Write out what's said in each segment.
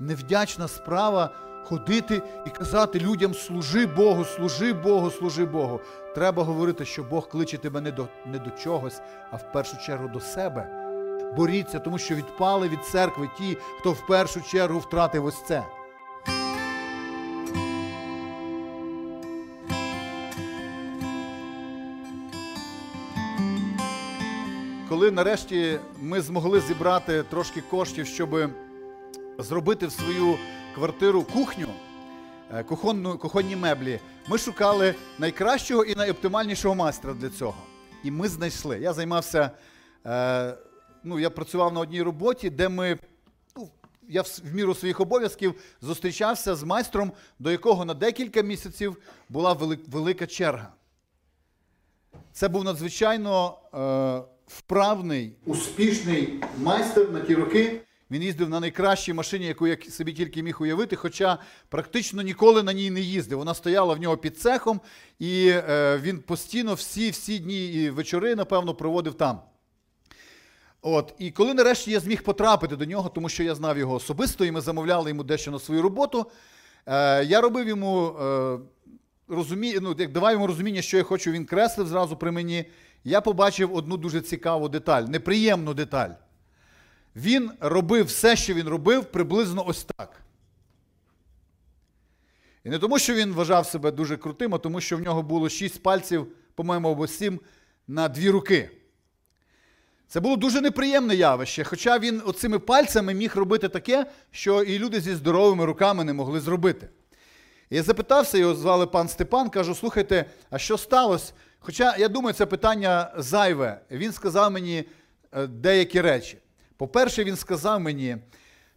невдячна справа ходити і казати людям служи Богу, служи Богу, служи Богу. Треба говорити, що Бог кличе тебе не до, не до чогось, а в першу чергу до себе. Боріться, тому що відпали від церкви ті, хто в першу чергу втратив ось це. Коли нарешті ми змогли зібрати трошки коштів, щоб зробити в свою квартиру кухню, е, кухонну, кухонні меблі, ми шукали найкращого і найоптимальнішого майстра для цього. І ми знайшли. Я займався, е, ну, я працював на одній роботі, де ми, ну, я в, міру своїх обов'язків зустрічався з майстром, до якого на декілька місяців була вели- велика черга. Це був надзвичайно е, вправний, успішний майстер на ті роки. Він їздив на найкращій машині, яку я собі тільки міг уявити, хоча практично ніколи на ній не їздив. Вона стояла в нього під цехом, і е, він постійно всі, всі дні і вечори, напевно, проводив там. От, і коли нарешті я зміг потрапити до нього, тому що я знав його особисто, і ми замовляли йому дещо на свою роботу, е, я робив йому е, розумі... ну, як давав йому розуміння, що я хочу, він креслив зразу при мені. Я побачив одну дуже цікаву деталь, неприємну деталь. Він робив все, що він робив, приблизно ось так. І не тому, що він вважав себе дуже крутим, а тому, що в нього було шість пальців, по-моєму, або сім на дві руки. Це було дуже неприємне явище, хоча він оцими пальцями міг робити таке, що і люди зі здоровими руками не могли зробити. І я запитався, його звали пан Степан, кажу: слухайте, а що сталося? Хоча я думаю, це питання зайве. Він сказав мені е, деякі речі. По-перше, він сказав мені,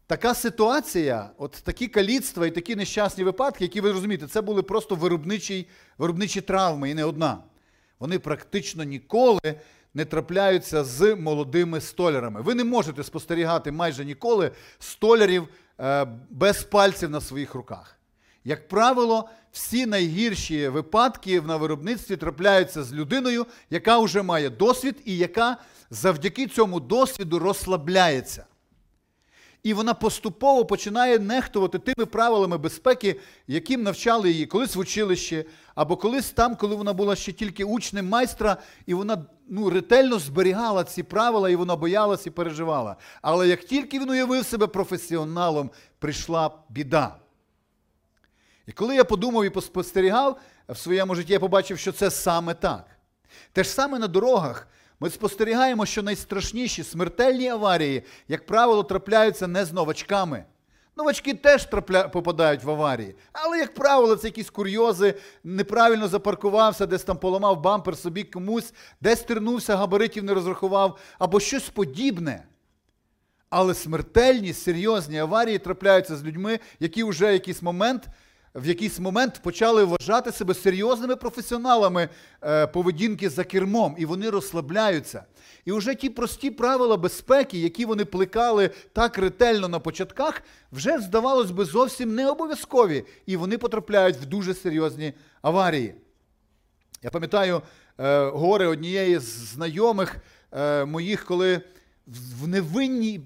така ситуація, от такі каліцтва і такі нещасні випадки, які ви розумієте, це були просто виробничі, виробничі травми і не одна. Вони практично ніколи не трапляються з молодими столярами. Ви не можете спостерігати майже ніколи столярів е, без пальців на своїх руках. Як правило, всі найгірші випадки на виробництві трапляються з людиною, яка вже має досвід і яка завдяки цьому досвіду розслабляється. І вона поступово починає нехтувати тими правилами безпеки, яким навчали її колись в училищі, або колись там, коли вона була ще тільки учнем майстра, і вона ну, ретельно зберігала ці правила, і вона боялась і переживала. Але як тільки він уявив себе професіоналом, прийшла біда. І коли я подумав і поспостерігав в своєму житті, я побачив, що це саме так. Те ж саме на дорогах. Ми спостерігаємо, що найстрашніші смертельні аварії, як правило, трапляються не з новачками. Новачки теж трапля... попадають в аварії. Але, як правило, це якісь курйози, неправильно запаркувався, десь там поламав бампер собі комусь, десь тернувся, габаритів не розрахував, або щось подібне. Але смертельні, серйозні аварії трапляються з людьми, які вже якийсь момент, в якийсь момент почали вважати себе серйозними професіоналами е, поведінки за кермом, і вони розслабляються. І вже ті прості правила безпеки, які вони плекали так ретельно на початках, вже, здавалось би, зовсім не обов'язкові, і вони потрапляють в дуже серйозні аварії. Я пам'ятаю е, горе однієї з знайомих е, моїх, коли в невинній,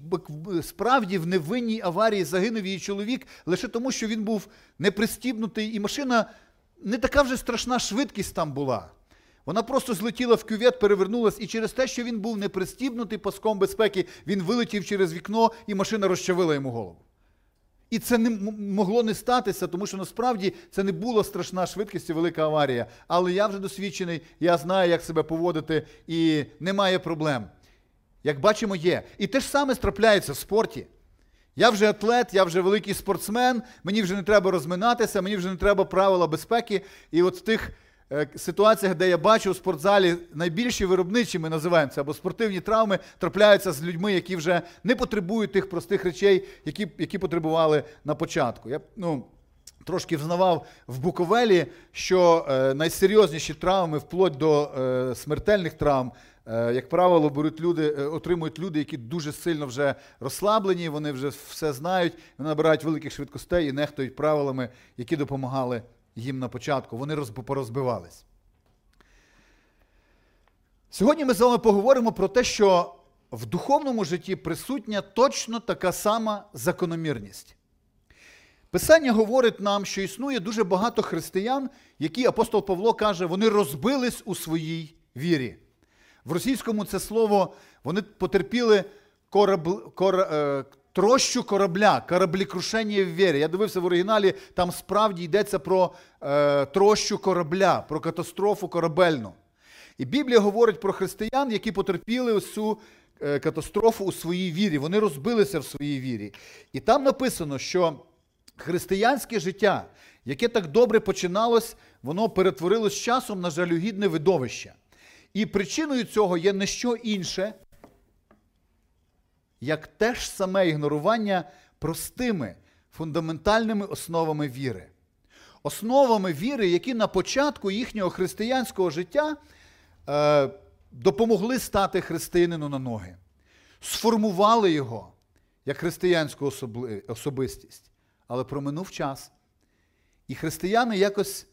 справді в невинній аварії загинув її чоловік лише тому, що він був непристібнутий, і машина не така вже страшна швидкість там була. Вона просто злетіла в кювет, перевернулась, і через те, що він був не пристібнутий паском безпеки, він вилетів через вікно, і машина розчавила йому голову. І це не могло не статися, тому що насправді це не була страшна швидкість і велика аварія. Але я вже досвідчений, я знаю, як себе поводити, і немає проблем. Як бачимо, є. І те ж саме трапляється в спорті. Я вже атлет, я вже великий спортсмен, мені вже не треба розминатися, мені вже не треба правила безпеки. І от в тих е, ситуаціях, де я бачу у спортзалі найбільші виробничі, ми називаємо це, або спортивні травми, трапляються з людьми, які вже не потребують тих простих речей, які, які потребували на початку. Я, ну, Трошки взнавав в Буковелі, що е, найсерйозніші травми, вплоть до е, смертельних травм, як правило, беруть люди, е, отримують люди, які дуже сильно вже розслаблені, вони вже все знають, вони набирають великих швидкостей і нехтують правилами, які допомагали їм на початку. Вони порозбивались. Сьогодні ми з вами поговоримо про те, що в духовному житті присутня точно така сама закономірність. Писання говорить нам, що існує дуже багато християн, які апостол Павло каже, вони розбились у своїй вірі. В російському це слово вони потерпіли корабл, кор, е, трощу корабля, кораблекрушення в вірі. Я дивився в оригіналі, там справді йдеться про е, трощу корабля, про катастрофу корабельну. І Біблія говорить про християн, які потерпіли цю е, катастрофу у своїй вірі. Вони розбилися в своїй вірі. І там написано, що християнське життя, яке так добре починалось, воно перетворилось часом на жалюгідне видовище. І причиною цього є не що інше, як те ж саме ігнорування простими фундаментальними основами віри. Основами віри, які на початку їхнього християнського життя е, допомогли стати християнину на ноги, сформували його як християнську особистість. Але проминув час. І християни якось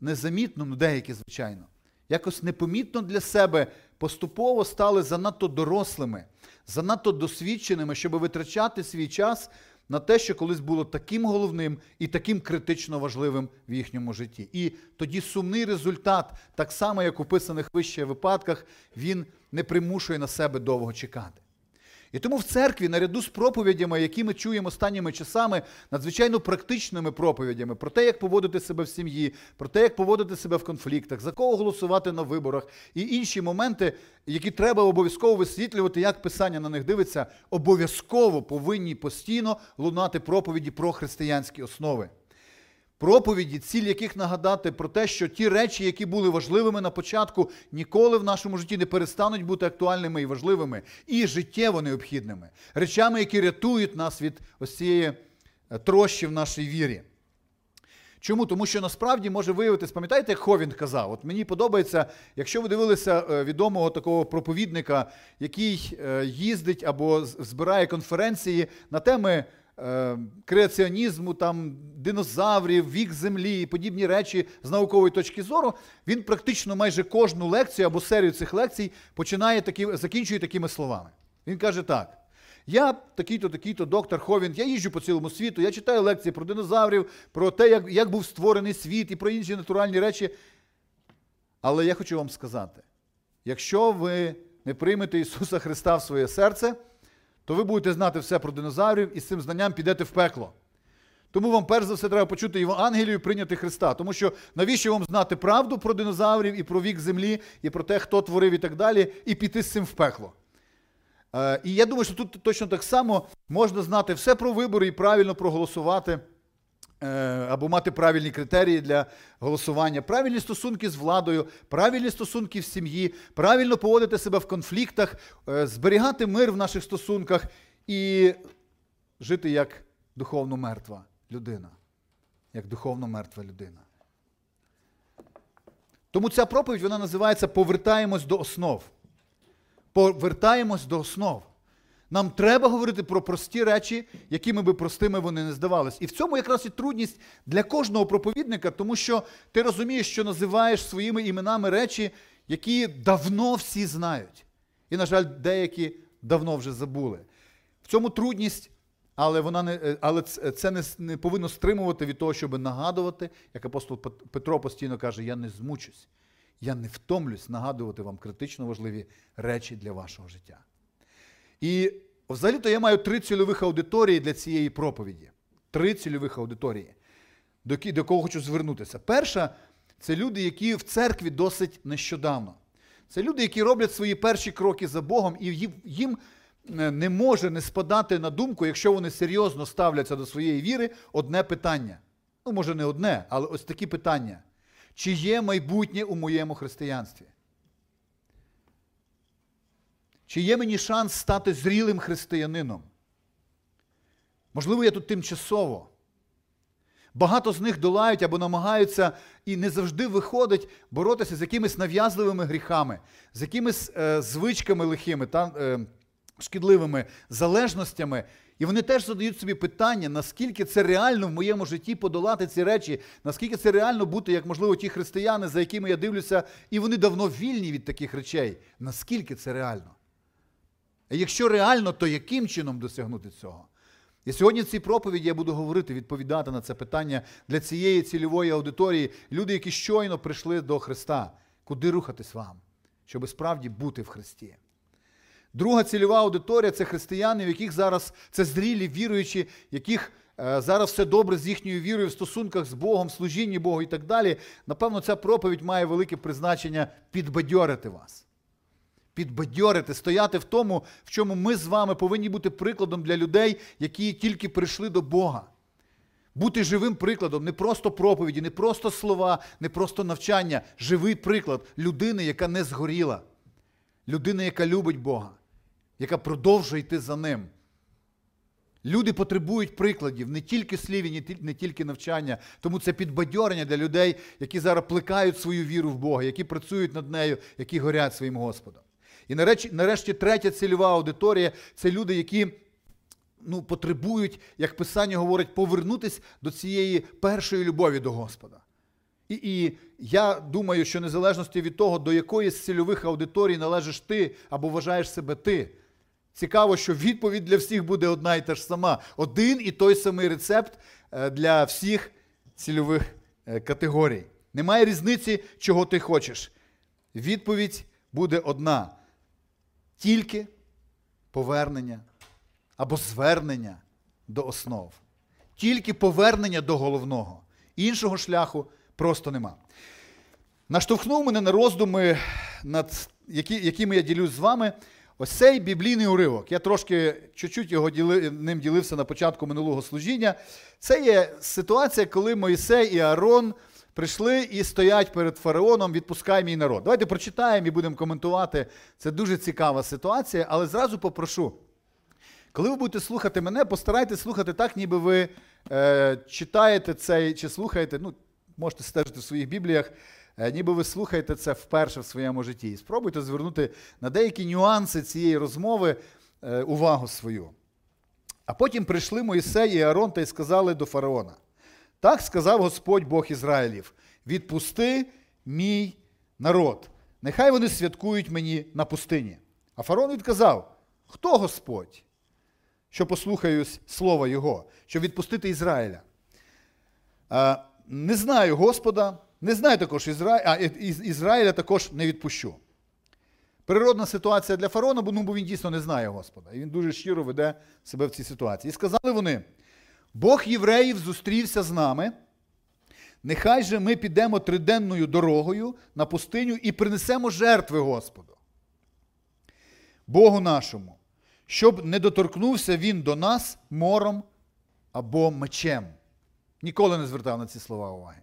незамітно, ну деякі, звичайно, якось непомітно для себе поступово стали занадто дорослими, занадто досвідченими, щоб витрачати свій час на те, що колись було таким головним і таким критично важливим в їхньому житті. І тоді сумний результат, так само як у писаних вище випадках, він не примушує на себе довго чекати. І тому в церкві, наряду з проповідями, які ми чуємо останніми часами, надзвичайно практичними проповідями про те, як поводити себе в сім'ї, про те, як поводити себе в конфліктах, за кого голосувати на виборах і інші моменти, які треба обов'язково висвітлювати, як писання на них дивиться, обов'язково повинні постійно лунати проповіді про християнські основи проповіді, ціль яких нагадати про те, що ті речі, які були важливими на початку, ніколи в нашому житті не перестануть бути актуальними і важливими, і життєво необхідними, речами, які рятують нас від ось цієї е, трощі в нашій вірі. Чому? Тому що насправді може виявитись, пам'ятаєте, як Ховін казав? От мені подобається, якщо ви дивилися е, відомого такого проповідника, який е, їздить або збирає конференції на теми креаціонізму, там, динозаврів, вік землі і подібні речі з наукової точки зору, він практично майже кожну лекцію або серію цих лекцій починає такі, закінчує такими словами. Він каже так. Я такий-то, такий-то доктор Ховін, я їжджу по цілому світу, я читаю лекції про динозаврів, про те, як, як був створений світ і про інші натуральні речі. Але я хочу вам сказати: якщо ви не приймете Ісуса Христа в своє серце, то ви будете знати все про динозаврів і з цим знанням підете в пекло. Тому вам перш за все треба почути Євангелію і прийняти Христа. Тому що навіщо вам знати правду про динозаврів і про вік землі, і про те, хто творив і так далі, і піти з цим в пекло. Е, і я думаю, що тут точно так само можна знати все про вибори і правильно проголосувати. Е, або мати правильні критерії для голосування, правильні стосунки з владою, правильні стосунки в сім'ї, правильно поводити себе в конфліктах, е, зберігати мир в наших стосунках і жити як духовно мертва людина. Як духовно мертва людина. Тому ця проповідь вона називається Повертаємось до основ. Повертаємось до основ. Нам треба говорити про прості речі, якими би простими вони не здавались. І в цьому якраз і трудність для кожного проповідника, тому що ти розумієш, що називаєш своїми іменами речі, які давно всі знають. І, на жаль, деякі давно вже забули. В цьому трудність, але вона не, е, але це не, не повинно стримувати від того, щоб нагадувати, як апостол Петро постійно каже: я не змучусь, я не втомлюсь нагадувати вам критично важливі речі для вашого життя. І взагалі-то я маю три цільових аудиторії для цієї проповіді. Три цільових аудиторії, до, до кого хочу звернутися. Перша це люди, які в церкві досить нещодавно. Це люди, які роблять свої перші кроки за Богом, і їм е, не може не спадати на думку, якщо вони серйозно ставляться до своєї віри, одне питання. Ну, може, не одне, але ось такі питання. Чи є майбутнє у моєму християнстві? Чи є мені шанс стати зрілим християнином? Можливо, я тут тимчасово. Багато з них долають або намагаються і не завжди виходить боротися з якимись нав'язливими гріхами, з якимись е, звичками лихими та е, шкідливими залежностями. І вони теж задають собі питання, наскільки це реально в моєму житті подолати ці речі, наскільки це реально бути, як, можливо, ті християни, за якими я дивлюся, і вони давно вільні від таких речей. Наскільки це реально? Якщо реально, то яким чином досягнути цього? І сьогодні в цій проповіді я буду говорити, відповідати на це питання для цієї цільової аудиторії, люди, які щойно прийшли до Христа. Куди рухатись вам, щоб справді бути в Христі? Друга цільова аудиторія це християни, в яких зараз це зрілі, віруючі, яких е, зараз все добре з їхньою вірою в стосунках з Богом, служінні Богу і так далі. Напевно, ця проповідь має велике призначення підбадьорити вас. Підбадьорити, стояти в тому, в чому ми з вами повинні бути прикладом для людей, які тільки прийшли до Бога. Бути живим прикладом, не просто проповіді, не просто слова, не просто навчання, живий приклад людини, яка не згоріла, людини, яка любить Бога, яка продовжує йти за ним. Люди потребують прикладів, не тільки слів, і не тільки навчання. Тому це підбадьорення для людей, які зараз плекають свою віру в Бога, які працюють над нею, які горять своїм Господом. І нарешті, третя цільова аудиторія це люди, які ну, потребують, як Писання говорить, повернутися до цієї першої любові до Господа. І і я думаю, що незалежності від того, до якої з цільових аудиторій належиш ти або вважаєш себе ти. Цікаво, що відповідь для всіх буде одна і та ж сама. Один і той самий рецепт е, для всіх цільових е, категорій. Немає різниці, чого ти хочеш. Відповідь буде одна. Тільки повернення або звернення до основ. Тільки повернення до головного. Іншого шляху просто нема. Наштовхнув мене на роздуми, над які, якими я ділюсь з вами. Ось цей біблійний уривок. Я трошки чуть-чуть його діли, ним ділився на початку минулого служіння. Це є ситуація, коли Моїсей і Аарон прийшли і стоять перед фараоном, відпускай мій народ. Давайте прочитаємо і будемо коментувати. Це дуже цікава ситуація, але зразу попрошу. Коли ви будете слухати мене, постарайтесь слухати так, ніби ви е, читаєте цей чи слухаєте, ну, можете стежити в своїх бібліях. Е, ніби ви слухаєте це вперше в своєму житті. І спробуйте звернути на деякі нюанси цієї розмови е, увагу свою. А потім прийшли Моїсей і Аарон та й сказали до фараона: так сказав Господь Бог Ізраїлів: відпусти мій народ, нехай вони святкують мені на пустині. А фараон відказав: Хто Господь? Що послухаюсь слова Його, щоб відпустити Ізраїля. Не знаю Господа, не знаю також Ізра... а, Ізраїля також не відпущу. Природна ситуація для фараона, бо, ну, бо він дійсно не знає Господа. І він дуже щиро веде себе в цій ситуації. І сказали вони: Бог євреїв зустрівся з нами. Нехай же ми підемо триденною дорогою на пустиню і принесемо жертви Господу. Богу нашому, щоб не доторкнувся він до нас мором або мечем. Ніколи не звертав на ці слова уваги.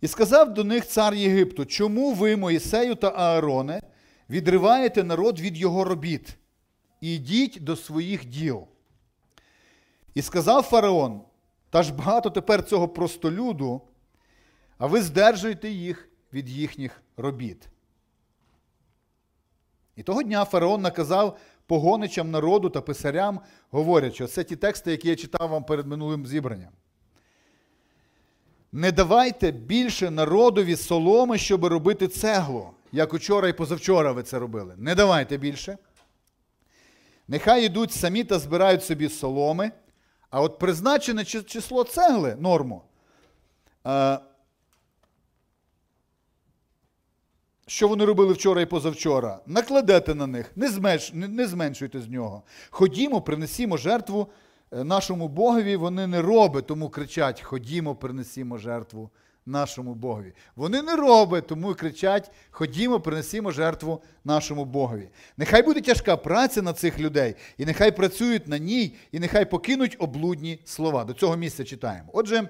І сказав до них цар Єгипту, чому ви, Моїсею та Аароне, відриваєте народ від його робіт і йдіть до своїх діл. І сказав фараон, та ж багато тепер цього простолюду, а ви здержуєте їх від їхніх робіт. І того дня фараон наказав погоничам народу та писарям, говорячи, це ті тексти, які я читав вам перед минулим зібранням. Не давайте більше народові соломи, щоб робити цеглу, як учора і позавчора ви це робили. Не давайте більше. Нехай йдуть самі та збирають собі соломи, а от призначене число цегли норму. Що вони робили вчора і позавчора? Накладете на них, не, зменш, не зменшуйте з нього. Ходімо, принесімо жертву Е, нашому Богові вони не роблять, тому кричать: Ходімо, принесімо жертву нашому Богові. Вони не роблять, тому і кричать: Ходімо, принесімо жертву нашому Богові. Нехай буде тяжка праця на цих людей, і нехай працюють на ній, і нехай покинуть облудні слова. До цього місця читаємо. Отже,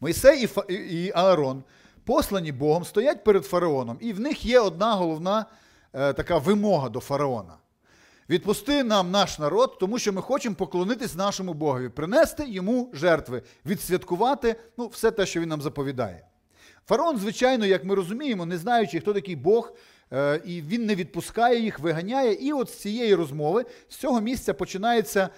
Мойсей і Аарон, послані Богом, стоять перед фараоном, і в них є одна головна е, така вимога до фараона. Відпусти нам наш народ, тому що ми хочемо поклонитись нашому Богові, принести йому жертви, відсвяткувати ну, все те, що він нам заповідає. Фараон, звичайно, як ми розуміємо, не знаючи, хто такий Бог, е, і він не відпускає їх, виганяє. І от з цієї розмови, з цього місця починається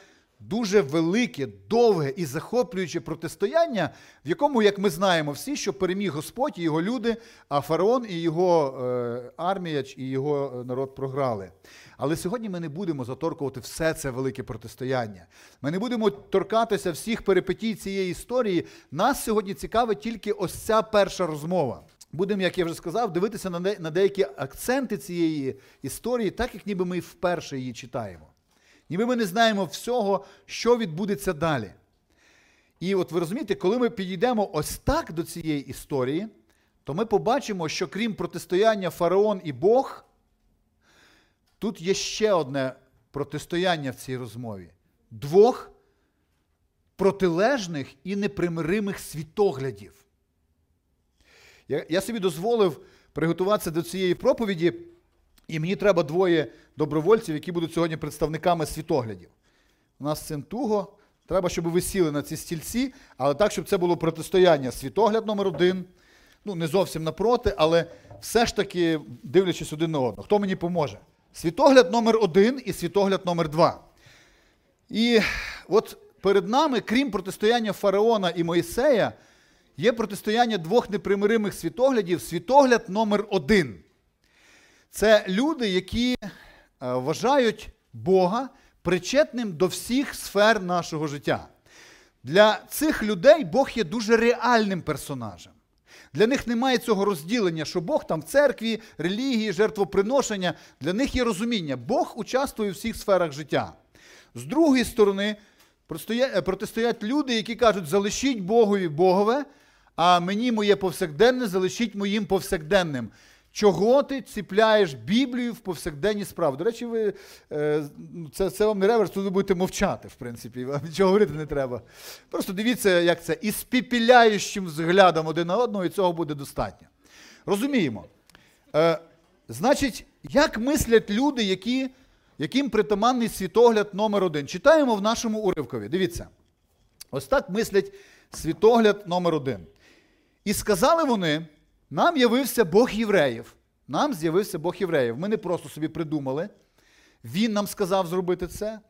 дуже велике, довге і захоплююче протистояння, в якому, як ми знаємо всі, що переміг Господь і його люди, а фараон і його е, армія і його е, народ програли. Але сьогодні ми не будемо заторкувати все це велике протистояння. Ми не будемо торкатися всіх перипетій цієї історії. Нас сьогодні цікавить тільки ось ця перша розмова. Будемо, як я вже сказав, дивитися на деякі акценти цієї історії, так як ніби ми вперше її читаємо. Ніби ми не знаємо всього, що відбудеться далі. І от ви розумієте, коли ми підійдемо ось так до цієї історії, то ми побачимо, що крім протистояння Фараон і Бог, тут є ще одне протистояння в цій розмові двох протилежних і непримиримих світоглядів. Я, собі дозволив приготуватися до цієї проповіді. І мені треба двоє добровольців, які будуть сьогодні представниками світоглядів. У нас цим туго. Треба, щоб ви сіли на ці стільці, але так, щоб це було протистояння. Світогляд номер один. Ну, не зовсім напроти, але все ж таки дивлячись один на одного. Хто мені поможе? Світогляд номер один і світогляд номер два. І от перед нами, крім протистояння Фараона і Моїсея, є протистояння двох непримиримих світоглядів, світогляд номер один. Це люди, які е, вважають Бога причетним до всіх сфер нашого життя. Для цих людей Бог є дуже реальним персонажем. Для них немає цього розділення, що Бог там в церкві, релігії, жертвоприношення. Для них є розуміння, Бог участвує у всіх сферах життя. З другої сторони, е, протистоять люди, які кажуть, залишіть Богові Богове, а мені моє повсякденне залишіть моїм повсякденним. Чого ти ціпляєш Біблію в повсякденні справи? До речі, ви, е, це це вам не реверс, тут ви будете мовчати, в принципі, вам нічого говорити не треба. Просто дивіться, як це, із спіпіляючим взглядом один на одного, і цього буде достатньо. Розуміємо. Е, Значить, як мислять люди, які, яким притаманний світогляд номер один? Читаємо в нашому уривкові. Дивіться. Ось так мислять світогляд номер один. І сказали вони. Нам явився Бог євреїв. Нам з'явився Бог євреїв. Ми не просто собі придумали. Він нам сказав зробити це.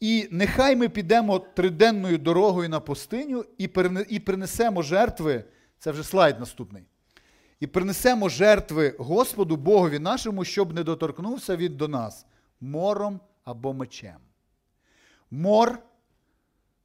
І нехай ми підемо триденною дорогою на пустиню і принесемо жертви. Це вже слайд наступний. І принесемо жертви Господу Богові нашому, щоб не доторкнувся він до нас мором або мечем. Мор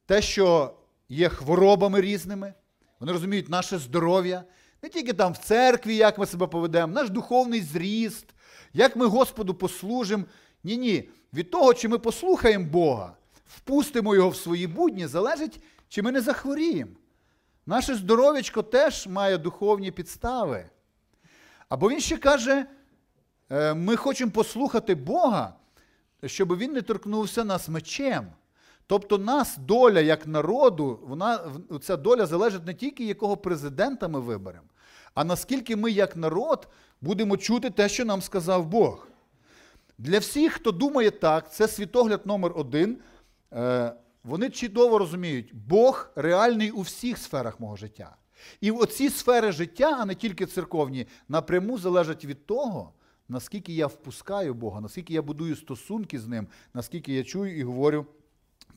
те, що є хворобами різними, вони розуміють наше здоров'я. Не тільки там в церкві, як ми себе поведемо, наш духовний зріст, як ми Господу послужимо. Ні, ні. Від того, чи ми послухаємо Бога, впустимо Його в свої будні, залежить, чи ми не захворіємо. Наше здоров'ячко теж має духовні підстави. Або він ще каже: «Е, ми хочемо послухати Бога, щоб він не торкнувся нас мечем. Тобто нас доля як народу, вона, ця доля залежить не тільки, якого президента ми виберемо, а наскільки ми, як народ, будемо чути те, що нам сказав Бог. Для всіх, хто думає так, це світогляд номер один. Е, вони чудово розуміють, Бог реальний у всіх сферах мого життя. І оці сфери життя, а не тільки церковні, напряму залежать від того, наскільки я впускаю Бога, наскільки я будую стосунки з ним, наскільки я чую і говорю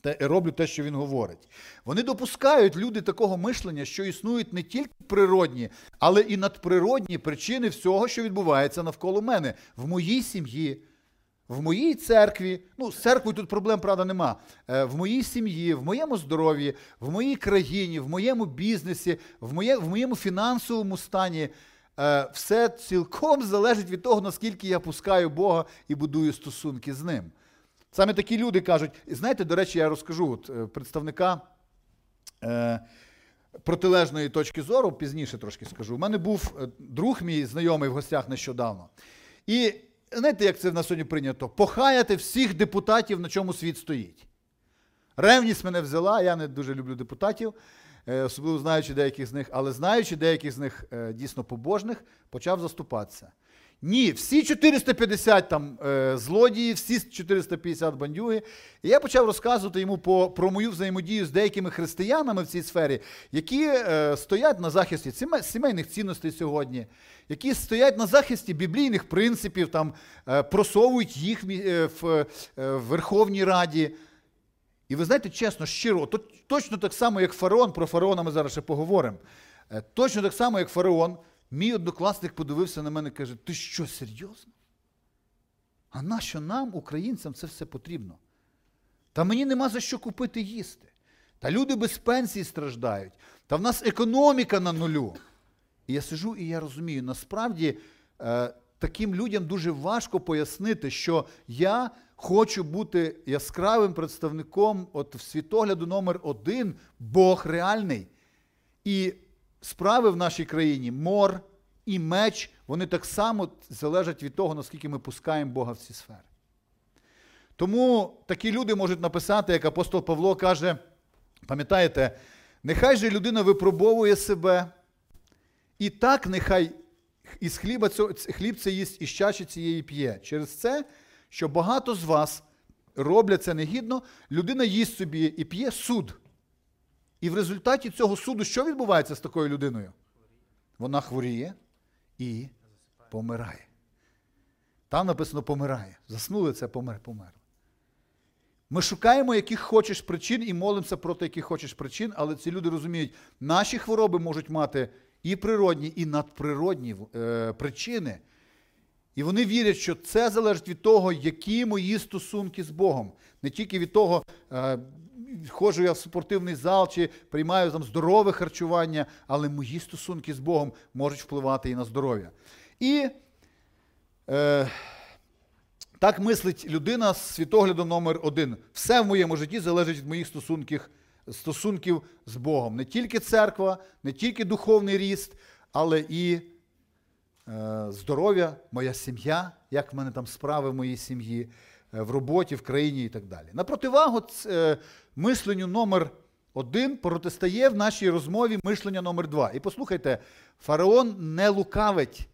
те, роблю те, що він говорить. Вони допускають люди такого мишлення, що існують не тільки природні, але і надприродні причини всього, що відбувається навколо мене, в моїй сім'ї. В моїй церкві, ну, з церквою тут проблем, правда, нема. Е, в моїй сім'ї, в моєму здоров'ї, в моїй країні, в моєму бізнесі, в, моє, в моєму фінансовому стані. Е, все цілком залежить від того, наскільки я пускаю Бога і будую стосунки з ним. Саме такі люди кажуть, знаєте, до речі, я розкажу от, е, представника е, протилежної точки зору, пізніше трошки скажу. У мене був е, друг мій знайомий в гостях нещодавно. І знаєте, як це в нас сьогодні прийнято? Похаяти всіх депутатів, на чому світ стоїть. Ревність мене взяла, я не дуже люблю депутатів, е, особливо знаючи деяких з них, але знаючи деяких з них дійсно побожних, почав заступатися. Ні, всі 450 там е, злодії, всі 450 бандюги. І я почав розказувати йому по, про мою взаємодію з деякими християнами в цій сфері, які е, стоять на захисті сімейних цінностей сьогодні, які стоять на захисті біблійних принципів, там, е, просовують їх в, е, в Верховній Раді. І ви знаєте, чесно, щиро, то, точно так само, як фараон, про фараона ми зараз ще поговоримо. Е, Точно так само, як фараон, мій однокласник подивився на мене і каже: Ти що, серйозно? А нащо нам, українцям, це все потрібно? Та мені нема за що купити їсти. Та люди без пенсії страждають. Та в нас економіка на нулю. І я сижу і я розумію, насправді е, таким людям дуже важко пояснити, що я хочу бути яскравим представником от в світогляду номер один, Бог реальний. І справи в нашій країні, мор і меч, вони так само залежать від того, наскільки ми пускаємо Бога в ці сфери. Тому такі люди можуть написати, як апостол Павло каже, пам'ятаєте, нехай же людина випробовує себе, і так нехай із хліба хліб це їсть, і з чаші цієї п'є. Через це, що багато з вас роблять це негідно, людина їсть собі і п'є суд. І в результаті цього суду що відбувається з такою людиною? Вона хворіє і помирає. Там написано помирає. Заснули це помер, помер. Ми шукаємо яких хочеш причин і молимося проти яких хочеш причин, але ці люди розуміють, наші хвороби можуть мати і природні, і надприродні е, причини. І вони вірять, що це залежить від того, які мої стосунки з Богом. Не тільки від того, е, ходжу я в спортивний зал чи приймаю там здорове харчування, але мої стосунки з Богом можуть впливати і на здоров'я. І е, так мислить людина з світоглядом номер один. Все в моєму житті залежить від моїх стосунків, стосунків з Богом. Не тільки церква, не тільки духовний ріст, але і е, здоров'я, моя сім'я, як в мене там справи в моїй сім'ї, в роботі, в країні і так далі. На противагу е, мисленню номер один протистає в нашій розмові мишлення номер два. І послухайте, фараон не лукавить.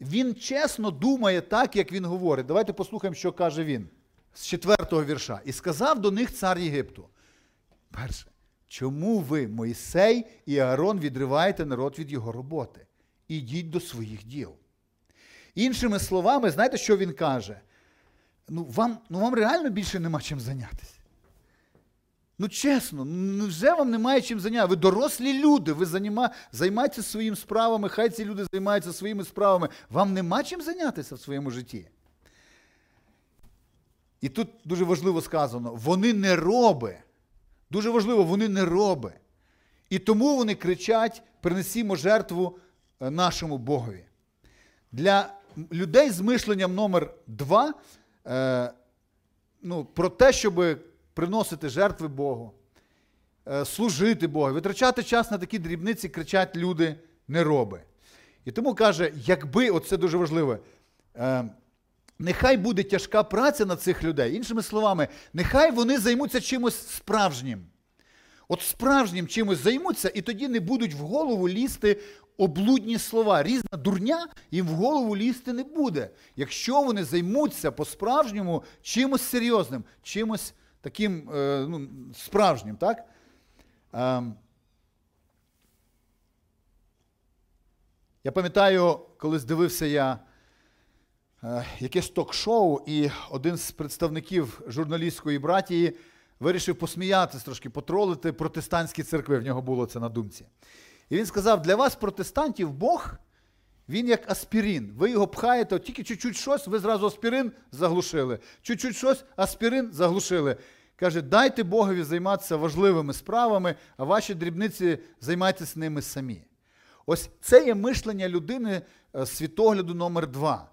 Він чесно думає так, як він говорить. Давайте послухаємо, що каже він з четвертого вірша. І сказав до них цар Єгипту. Перше, чому ви, Мойсей і Аарон, відриваєте народ від його роботи? Ідіть до своїх діл. Іншими словами, знаєте, що він каже? Ну, вам ну, вам реально більше нема чим зайнятися. Ну, чесно, ну вже вам немає чим зайнятися. Ви дорослі люди, ви займа... займаєтеся своїми справами, хай ці люди займаються своїми справами. Вам нема чим зайнятися в своєму житті. І тут дуже важливо сказано: вони не роби. Дуже важливо, вони не роби. І тому вони кричать: принесімо жертву е, нашому Богові. Для людей з мишленням номер два е, ну, про те, щоб приносити жертви Богу, е, служити Богу, витрачати час на такі дрібниці, кричать люди не роби. І тому каже, якби, оце дуже важливо, е, нехай буде тяжка праця на цих людей. Іншими словами, нехай вони займуться чимось справжнім. От справжнім чимось займуться, і тоді не будуть в голову лізти облудні слова. Різна дурня їм в голову лізти не буде. Якщо вони займуться по-справжньому чимось серйозним, чимось таким е, ну, справжнім, так? Е, я пам'ятаю, коли здивився я е, якесь ток-шоу, і один з представників журналістської братії вирішив посміятися трошки, потролити протестантські церкви. В нього було це на думці. І він сказав: для вас, протестантів, Бог, він як аспірин. Ви його пхаєте, тільки чуть-чуть щось, ви зразу аспірин заглушили. Чуть-чуть щось, аспірин заглушили. Каже, дайте Богові займатися важливими справами, а ваші дрібниці займайтеся ними самі. Ось це є мишлення людини е, світогляду номер два.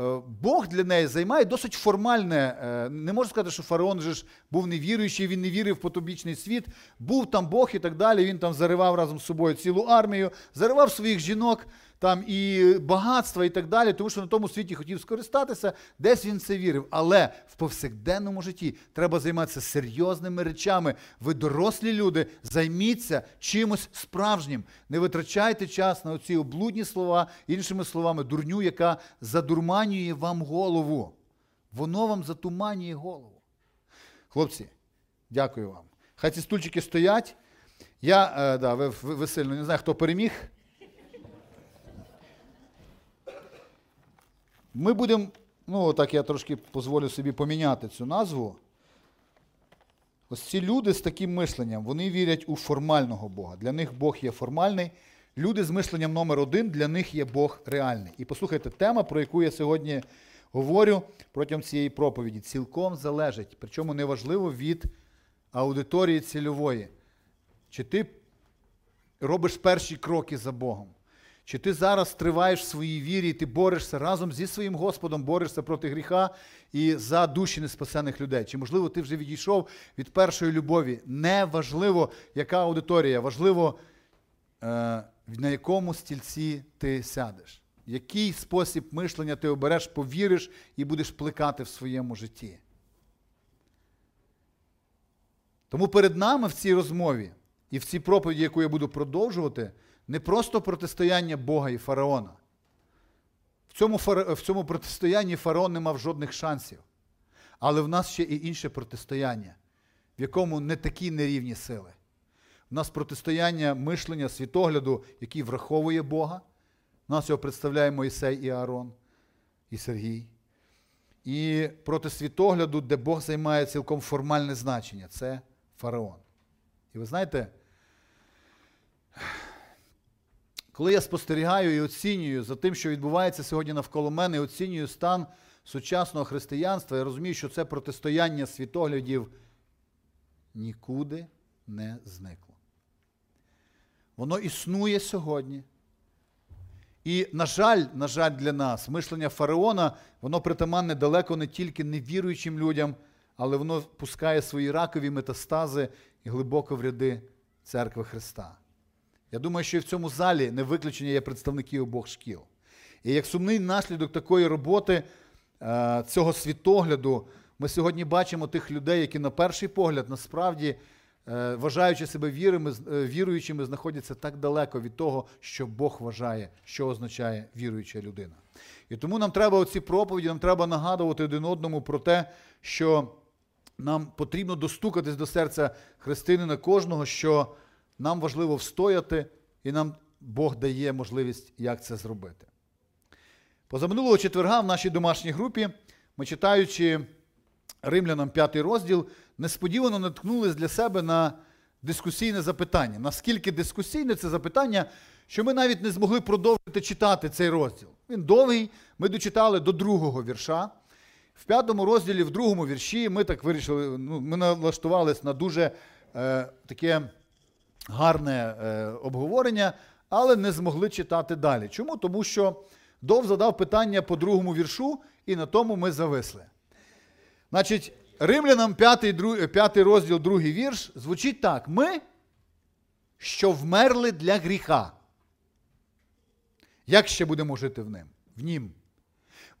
Е, Бог для неї займає досить формальне. е, Не можу сказати, що фараон же ж був невіруючий, він не вірив в потобічний світ. Був там Бог і так далі. Він там заривав разом з собою цілу армію, заривав своїх жінок там і багатства, і так далі, тому що на тому світі хотів скористатися, десь він це вірив. Але в повсякденному житті треба займатися серйозними речами. Ви дорослі люди, займіться чимось справжнім. Не витрачайте час на оці облудні слова, іншими словами, дурню, яка задурманює вам голову. Воно вам затуманює голову. Хлопці, дякую вам. Хай ці стульчики стоять. Я, е, да, ви, ви, ви сильно не знаю, хто переміг. Ми будемо, ну так я трошки дозволю собі поміняти цю назву. Ось ці люди з таким мисленням, вони вірять у формального Бога. Для них Бог є формальний. Люди з мисленням номер один, для них є Бог реальний. І послухайте, тема, про яку я сьогодні говорю протягом цієї проповіді, цілком залежить, причому неважливо від аудиторії цільової. Чи ти робиш перші кроки за Богом? Чи ти зараз триваєш в своїй вірі, і ти борешся разом зі своїм Господом, борешся проти гріха і за душі неспасених людей? Чи, можливо, ти вже відійшов від першої любові? Не важливо, яка аудиторія, важливо, е, на якому стільці ти сядеш. Який спосіб мишлення ти обереш, повіриш і будеш плекати в своєму житті. Тому перед нами в цій розмові і в цій проповіді, яку я буду продовжувати, не просто протистояння Бога і фараона. В цьому, в цьому протистоянні фараон не мав жодних шансів. Але в нас ще і інше протистояння, в якому не такі нерівні сили. У нас протистояння мишлення, світогляду, який враховує Бога. У нас його представляє Мойсей і Аарон, і Сергій. І проти світогляду, де Бог займає цілком формальне значення, це фараон. І ви знаєте, коли я спостерігаю і оцінюю за тим, що відбувається сьогодні навколо мене, і оцінюю стан сучасного християнства, я розумію, що це протистояння світоглядів нікуди не зникло. Воно існує сьогодні. І, на жаль, на жаль, для нас, мишлення фараона, воно притаманне далеко не тільки невіруючим людям, але воно пускає свої ракові метастази і глибоко в ряди церкви Христа. Я думаю, що і в цьому залі не виключення є представники обох шкіл. І як сумний наслідок такої роботи, е, цього світогляду, ми сьогодні бачимо тих людей, які на перший погляд насправді, е, вважаючи себе е, віруючими, знаходяться так далеко від того, що Бог вважає, що означає віруюча людина. І тому нам треба оці проповіді, нам треба нагадувати один одному про те, що нам потрібно достукатись до серця християнина кожного, що нам важливо встояти, і нам Бог дає можливість, як це зробити. Позаминулого четверга в нашій домашній групі ми читаючи римлянам п'ятий розділ, несподівано наткнулись для себе на дискусійне запитання. Наскільки дискусійне це запитання, що ми навіть не змогли продовжити читати цей розділ. Він довгий, ми дочитали до другого вірша. В п'ятому розділі, в другому вірші, ми так вирішили, ну, ми налаштувалися на дуже е, таке гарне е, обговорення, але не змогли читати далі. Чому? Тому що Дов задав питання по другому віршу, і на тому ми зависли. Значить, римлянам 5, 5 розділ, другий вірш, звучить так: ми, що вмерли для гріха. Як ще будемо жити в ним? В нім?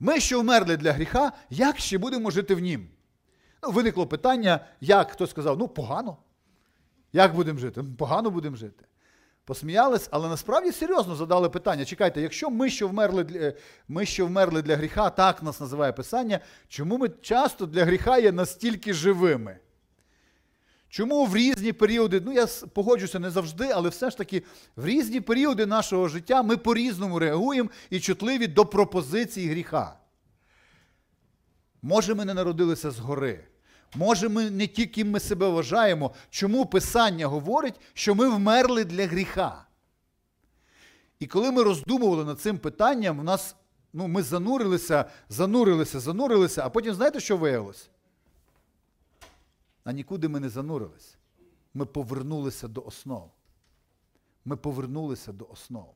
Ми, що вмерли для гріха, як ще будемо жити в нім? Ну, Виникло питання, як хтось сказав, ну погано. Як будемо жити? Погано будемо жити. Посміялись, але насправді серйозно задали питання. Чекайте, якщо ми що вмерли для, ми що вмерли для гріха, так нас називає Писання, чому ми часто для гріха є настільки живими? Чому в різні періоди, ну я погоджуся не завжди, але все ж таки в різні періоди нашого життя ми по-різному реагуємо і чутливі до пропозицій гріха. Може, ми не народилися згори. Може, ми не тільки ми себе вважаємо, чому Писання говорить, що ми вмерли для гріха. І коли ми роздумували над цим питанням, в нас, ну, ми занурилися, занурилися, занурилися, а потім знаєте, що виявилось? А нікуди ми не занурились. Ми повернулися до основ. Ми повернулися до основ.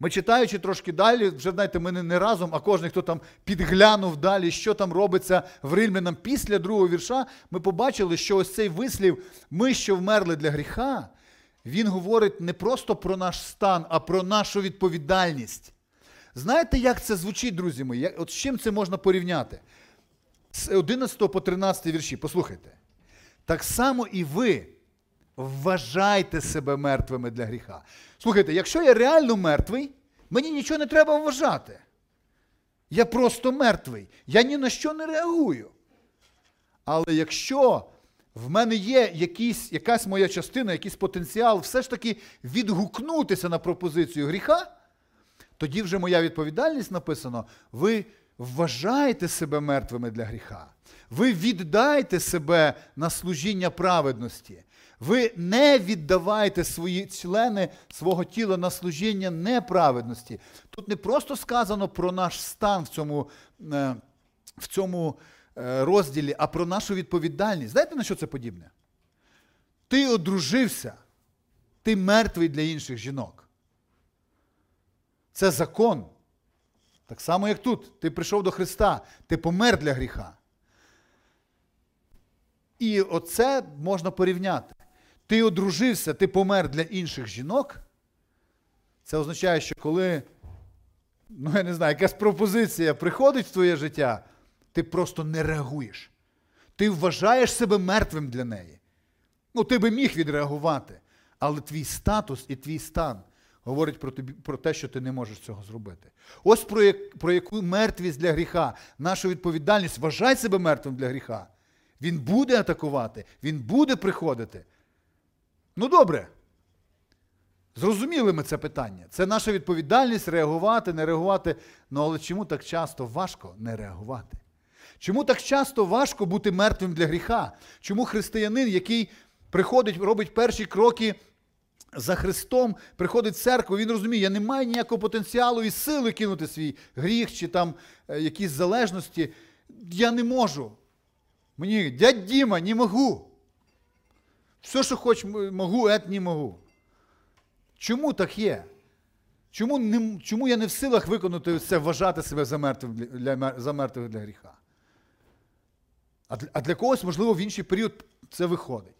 Ми читаючи трошки далі, вже знаєте, ми не разом, а кожен, хто там підглянув далі, що там робиться в Римлянам після другого вірша, ми побачили, що ось цей вислів Ми, що вмерли для гріха, він говорить не просто про наш стан, а про нашу відповідальність. Знаєте, як це звучить, друзі мої? От з чим це можна порівняти? З 11 по 13 вірші, послухайте. Так само і ви вважайте себе мертвими для гріха. Слухайте, якщо я реально мертвий, мені нічого не треба вважати. Я просто мертвий. Я ні на що не реагую. Але якщо в мене є якісь, якась моя частина, якийсь потенціал, все ж таки відгукнутися на пропозицію гріха, тоді вже моя відповідальність написано, ви вважаєте себе мертвими для гріха. Ви віддайте себе на служіння праведності. Ви не віддавайте свої члени свого тіла на служіння неправедності. Тут не просто сказано про наш стан в цьому, е, в цьому е, розділі, а про нашу відповідальність. Знаєте, на що це подібне? Ти одружився, ти мертвий для інших жінок. Це закон. Так само, як тут. Ти прийшов до Христа, ти помер для гріха. І оце можна порівняти. Ти одружився, ти помер для інших жінок. Це означає, що коли, ну я не знаю, якась пропозиція приходить в твоє життя, ти просто не реагуєш. Ти вважаєш себе мертвим для неї. Ну, ти би міг відреагувати, але твій статус і твій стан говорить про тобі, про те, що ти не можеш цього зробити. Ось про, як, про яку мертвість для гріха, нашу відповідальність, вважай себе мертвим для гріха. Він буде атакувати, він буде приходити. Ну добре. Зрозуміли ми це питання. Це наша відповідальність реагувати, не реагувати. Ну але чому так часто важко не реагувати? Чому так часто важко бути мертвим для гріха? Чому християнин, який приходить, робить перші кроки за Христом, приходить в церкву, він розуміє, я не маю ніякого потенціалу і сили кинути свій гріх чи там е, якісь залежності. Я не можу. Мені, дядь Діма, не можу. Все, що хоч можу, ет не можу. Чому так є? Чому не, чому я не в силах виконати це, вважати себе за мертвим для, за мертвим для гріха? А для, а для когось, можливо, в інший період це виходить.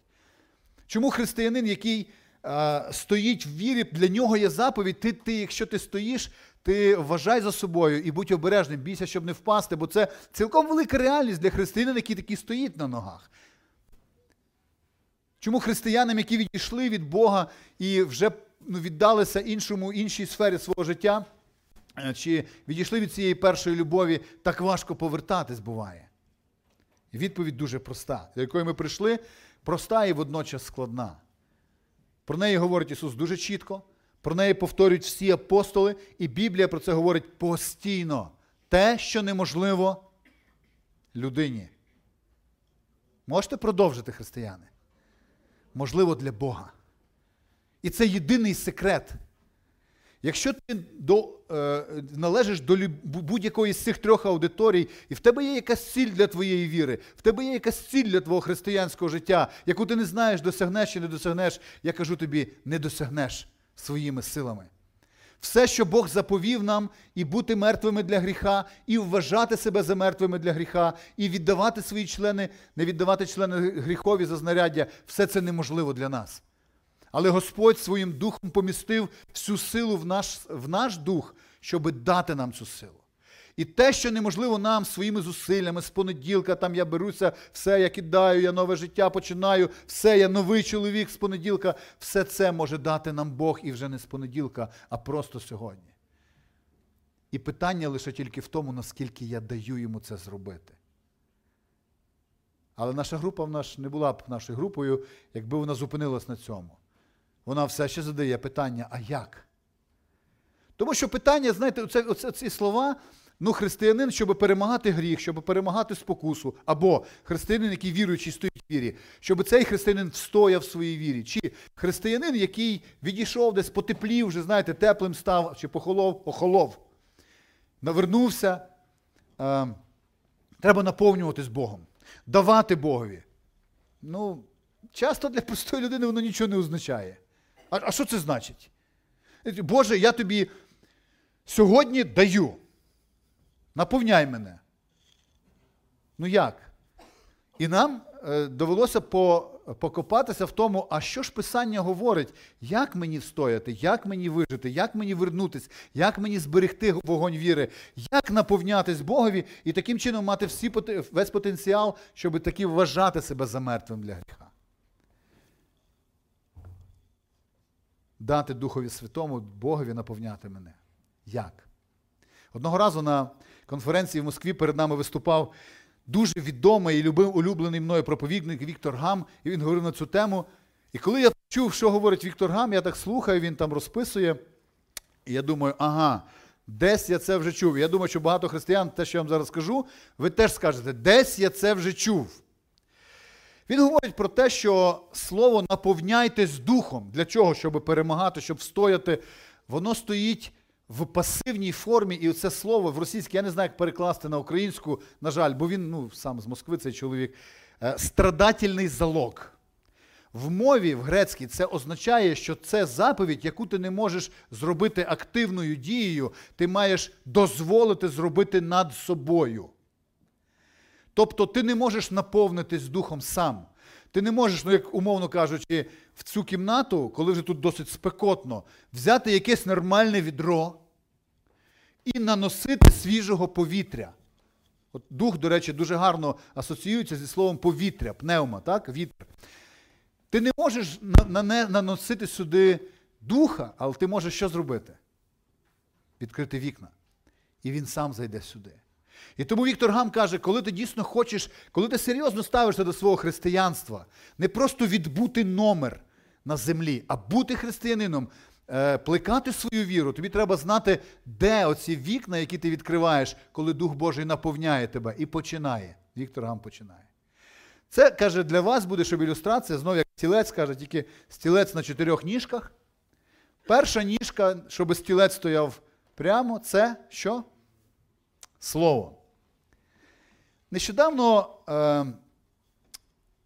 Чому християнин, який а, стоїть в вірі, для нього є заповідь, ти, ти, якщо ти стоїш, ти вважай за собою і будь обережним, бійся, щоб не впасти, бо це цілком велика реальність для християнина, який такий стоїть на ногах. Чому християнам, які відійшли від Бога і вже ну, віддалися іншому, іншій сфері свого життя, е, чи відійшли від цієї першої любові, так важко повертатись буває? Відповідь дуже проста, до якої ми прийшли, проста і водночас складна. Про неї говорить Ісус дуже чітко, про неї повторюють всі апостоли, і Біблія про це говорить постійно. Те, що неможливо людині. Можете продовжити, християни? Можливо, для Бога. І це єдиний секрет. Якщо ти до, е, належиш до будь-якої з цих трьох аудиторій, і в тебе є якась ціль для твоєї віри, в тебе є якась ціль для твого християнського життя, яку ти не знаєш, досягнеш чи не досягнеш, я кажу тобі, не досягнеш своїми силами. Все, що Бог заповів нам, і бути мертвими для гріха, і вважати себе за мертвими для гріха, і віддавати свої члени, не віддавати члени гріхові за знаряддя, все це неможливо для нас. Але Господь своїм духом помістив всю силу в наш, в наш дух, щоби дати нам цю силу. І те, що неможливо нам своїми зусиллями з понеділка, там я беруся, все я кидаю, я нове життя починаю, все, я новий чоловік з понеділка, все це може дати нам Бог і вже не з понеділка, а просто сьогодні. І питання лише тільки в тому, наскільки я даю йому це зробити. Але наша група в нас не була б нашою групою, якби вона зупинилась на цьому. Вона все ще задає питання, а як? Тому що питання, знаєте, оце, оце, ці слова, ну, християнин, щоб перемагати гріх, щоб перемагати спокусу, або християнин, який віруючий стоїть в вірі, щоб цей християнин встояв в своїй вірі, чи християнин, який відійшов десь потеплів, вже, знаєте, теплим став, чи похолов, охолов, навернувся. Е, треба наповнюватись Богом, давати Богові. Ну, часто для простої людини воно нічого не означає. А, а що це значить? Боже, я тобі сьогодні даю. Наповняй мене. Ну як? І нам е, довелося покопатися в тому, а що ж Писання говорить, як мені встояти, як мені вижити, як мені вернутися, як мені зберегти вогонь віри, як наповнятись Богові і таким чином мати всі, весь потенціал, щоб таки вважати себе за мертвим для гріха. Дати Духові Святому, Богові наповняти мене. Як? Одного разу на конференції в Москві перед нами виступав дуже відомий і любив, улюблений мною проповідник Віктор Гам, і він говорив на цю тему. І коли я чув, що говорить Віктор Гам, я так слухаю, він там розписує. І я думаю, ага, Десь я це вже чув. Я думаю, що багато християн, те, що я вам зараз скажу, ви теж скажете, десь я це вже чув. Він говорить про те, що слово наповняйтесь духом. Для чого? Щоб перемагати, щоб встояти. Воно стоїть в пасивній формі, і це слово в російській, я не знаю, як перекласти на українську, на жаль, бо він ну, сам з Москви, цей чоловік, е, страдательний залог. В мові в грецькій це означає, що це заповідь, яку ти не можеш зробити активною дією, ти маєш дозволити зробити над собою. Тобто ти не можеш наповнитись духом сам. Ти не можеш, ну як умовно кажучи, в цю кімнату, коли вже тут досить спекотно, взяти якесь нормальне відро і наносити свіжого повітря. От Дух, до речі, дуже гарно асоціюється зі словом повітря, пневма, так? вітер. Ти не можеш наносити сюди духа, але ти можеш що зробити? Відкрити вікна. І він сам зайде сюди. І тому Віктор Гам каже, коли ти дійсно хочеш, коли ти серйозно ставишся до свого християнства, не просто відбути номер на землі, а бути християнином, е, плекати свою віру, тобі треба знати, де оці вікна, які ти відкриваєш, коли Дух Божий наповняє тебе і починає. Віктор Гам починає. Це каже, для вас буде, щоб ілюстрація, знову як стілець каже, тільки стілець на чотирьох ніжках. Перша ніжка, щоб стілець стояв прямо, це що? Слово. Нещодавно е,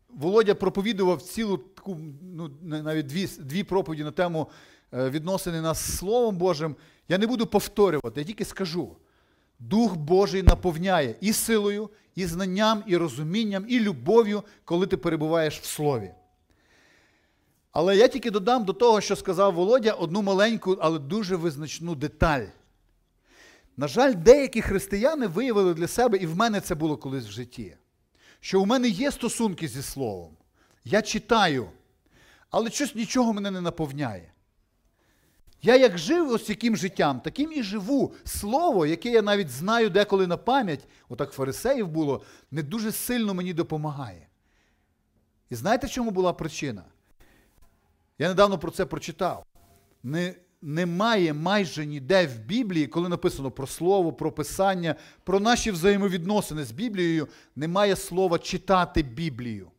Володя проповідував цілу таку, ну, навіть дві дві проповіді на тему е, відносини нас з Словом Божим. Я не буду повторювати, я тільки скажу. Дух Божий наповняє і силою, і знанням, і розумінням, і любов'ю, коли ти перебуваєш в Слові. Але я тільки додам до того, що сказав Володя, одну маленьку, але дуже визначну деталь. На жаль, деякі християни виявили для себе, і в мене це було колись в житті, що у мене є стосунки зі Словом. Я читаю, але щось нічого мене не наповняє. Я як жив ось яким життям, таким і живу. Слово, яке я навіть знаю деколи на пам'ять, отак фарисеїв було, не дуже сильно мені допомагає. І знаєте, чому була причина? Я недавно про це прочитав. Не, Немає майже ніде в Біблії, коли написано про Слово, про Писання, про наші взаємовідносини з Біблією, немає слова читати Біблію.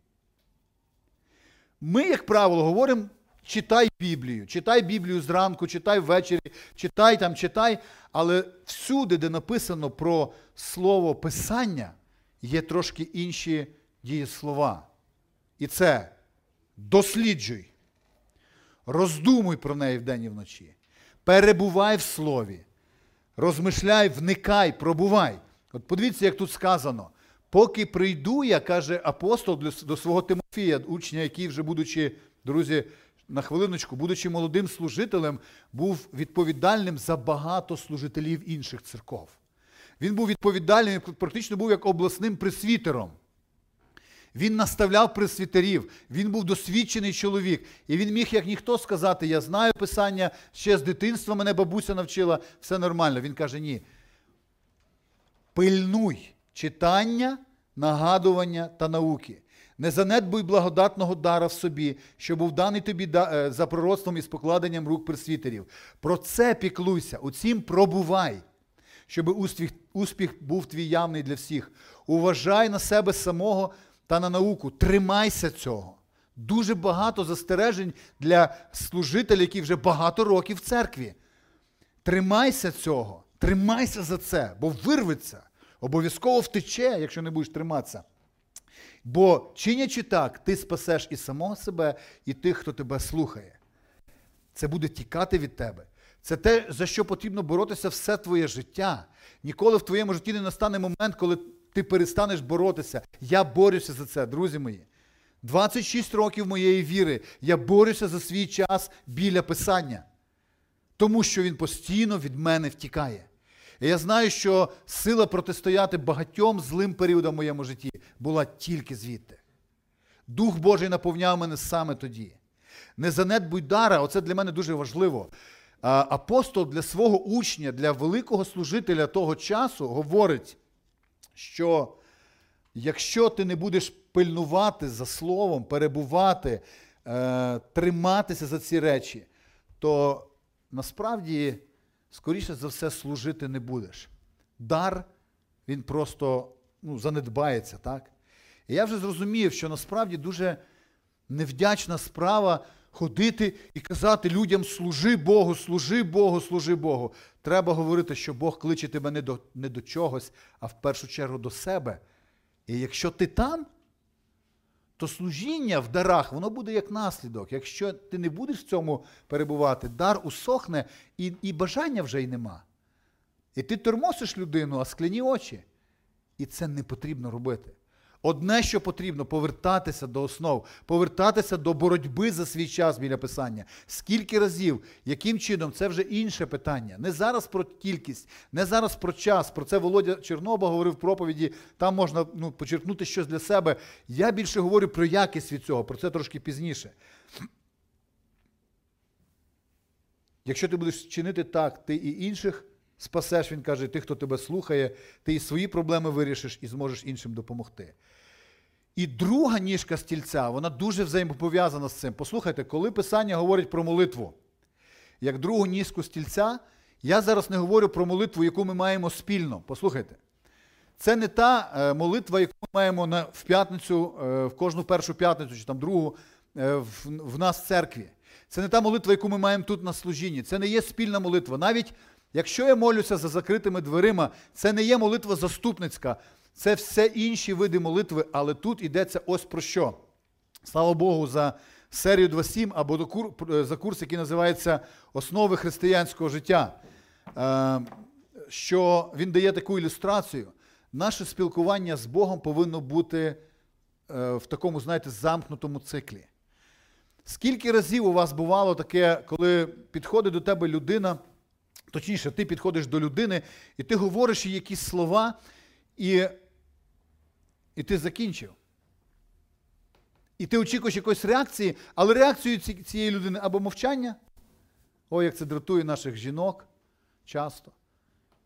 Ми, як правило, говоримо читай Біблію, читай Біблію зранку, читай ввечері, читай там, читай. Але всюди, де написано про слово Писання, є трошки інші дієслова. І це досліджуй, роздумуй про неї вдень і вночі. Перебувай в слові, розмишляй, вникай, пробувай. От подивіться, як тут сказано. Поки прийду, я каже апостол до свого Тимофія, учня, який вже, будучи, друзі, на хвилиночку, будучи молодим служителем, був відповідальним за багато служителів інших церков. Він був відповідальним, практично був як обласним пресвітером. Він наставляв пресвітерів, він був досвідчений чоловік. І він міг, як ніхто, сказати: Я знаю Писання, ще з дитинства мене бабуся навчила, все нормально. Він каже: ні. Пильнуй читання, нагадування та науки. Не занедбуй благодатного дара в собі, що був даний тобі е, за пророцтвом і з покладенням рук пресвітерів. Про це піклуйся, у цім пробувай, щоб успіх, успіх був твій явний для всіх. Уважай на себе самого та на науку. Тримайся цього. Дуже багато застережень для служителів, які вже багато років в церкві. Тримайся цього, тримайся за це, бо вирветься. Обов'язково втече, якщо не будеш триматися. Бо чинячи так, ти спасеш і самого себе, і тих, хто тебе слухає. Це буде тікати від тебе. Це те, за що потрібно боротися все твоє життя. Ніколи в твоєму житті не настане момент, коли ти перестанеш боротися. Я борюся за це, друзі мої. 26 років моєї віри. Я борюся за свій час біля Писання, тому що він постійно від мене втікає. І я знаю, що сила протистояти багатьом злим періодам в моєму житті була тільки звідти. Дух Божий наповняв мене саме тоді. Не занедбуй дара, оце для мене дуже важливо. Апостол для свого учня, для великого служителя того часу говорить, що якщо ти не будеш пильнувати за словом, перебувати, е, триматися за ці речі, то насправді скоріше за все, служити не будеш. Дар, він просто ну, занедбається, так? І я вже зрозумів, що насправді дуже невдячна справа ходити і казати людям служи Богу, служи Богу, служи Богу. Треба говорити, що Бог кличе тебе не до, не до чогось, а в першу чергу до себе. І якщо ти там, то служіння в дарах, воно буде як наслідок. Якщо ти не будеш в цьому перебувати, дар усохне і, і бажання вже й нема. І ти тормосиш людину, а скляні очі. І це не потрібно робити. Одне, що потрібно, повертатися до основ, повертатися до боротьби за свій час біля писання. Скільки разів, яким чином, це вже інше питання. Не зараз про кількість, не зараз про час. Про це Володя Черноба говорив в проповіді. Там можна ну, почерпнути щось для себе. Я більше говорю про якість від цього, про це трошки пізніше. Якщо ти будеш чинити так, ти і інших спасеш, він каже, ти, хто тебе слухає, ти і свої проблеми вирішиш і зможеш іншим допомогти. І друга ніжка стільця, вона дуже взаємопов'язана з цим. Послухайте, коли Писання говорить про молитву, як другу ніжку стільця, я зараз не говорю про молитву, яку ми маємо спільно. Послухайте. Це не та е, молитва, яку ми маємо в п'ятницю, е, в кожну першу п'ятницю чи там другу е, в, в нас в церкві. Це не та молитва, яку ми маємо тут на служінні. Це не є спільна молитва. Навіть якщо я молюся за закритими дверима, це не є молитва заступницька. Це все інші види молитви, але тут йдеться ось про що. Слава Богу, за серію 2.7 або за курс, який називається Основи християнського життя, е, що він дає таку ілюстрацію. Наше спілкування з Богом повинно бути е, в такому, знаєте, замкнутому циклі. Скільки разів у вас бувало таке, коли підходить до тебе людина, точніше, ти підходиш до людини, і ти говориш їй якісь слова, і і ти закінчив. І ти очікуєш якоїсь реакції, але реакцією цієї людини або мовчання. О, як це дратує наших жінок часто.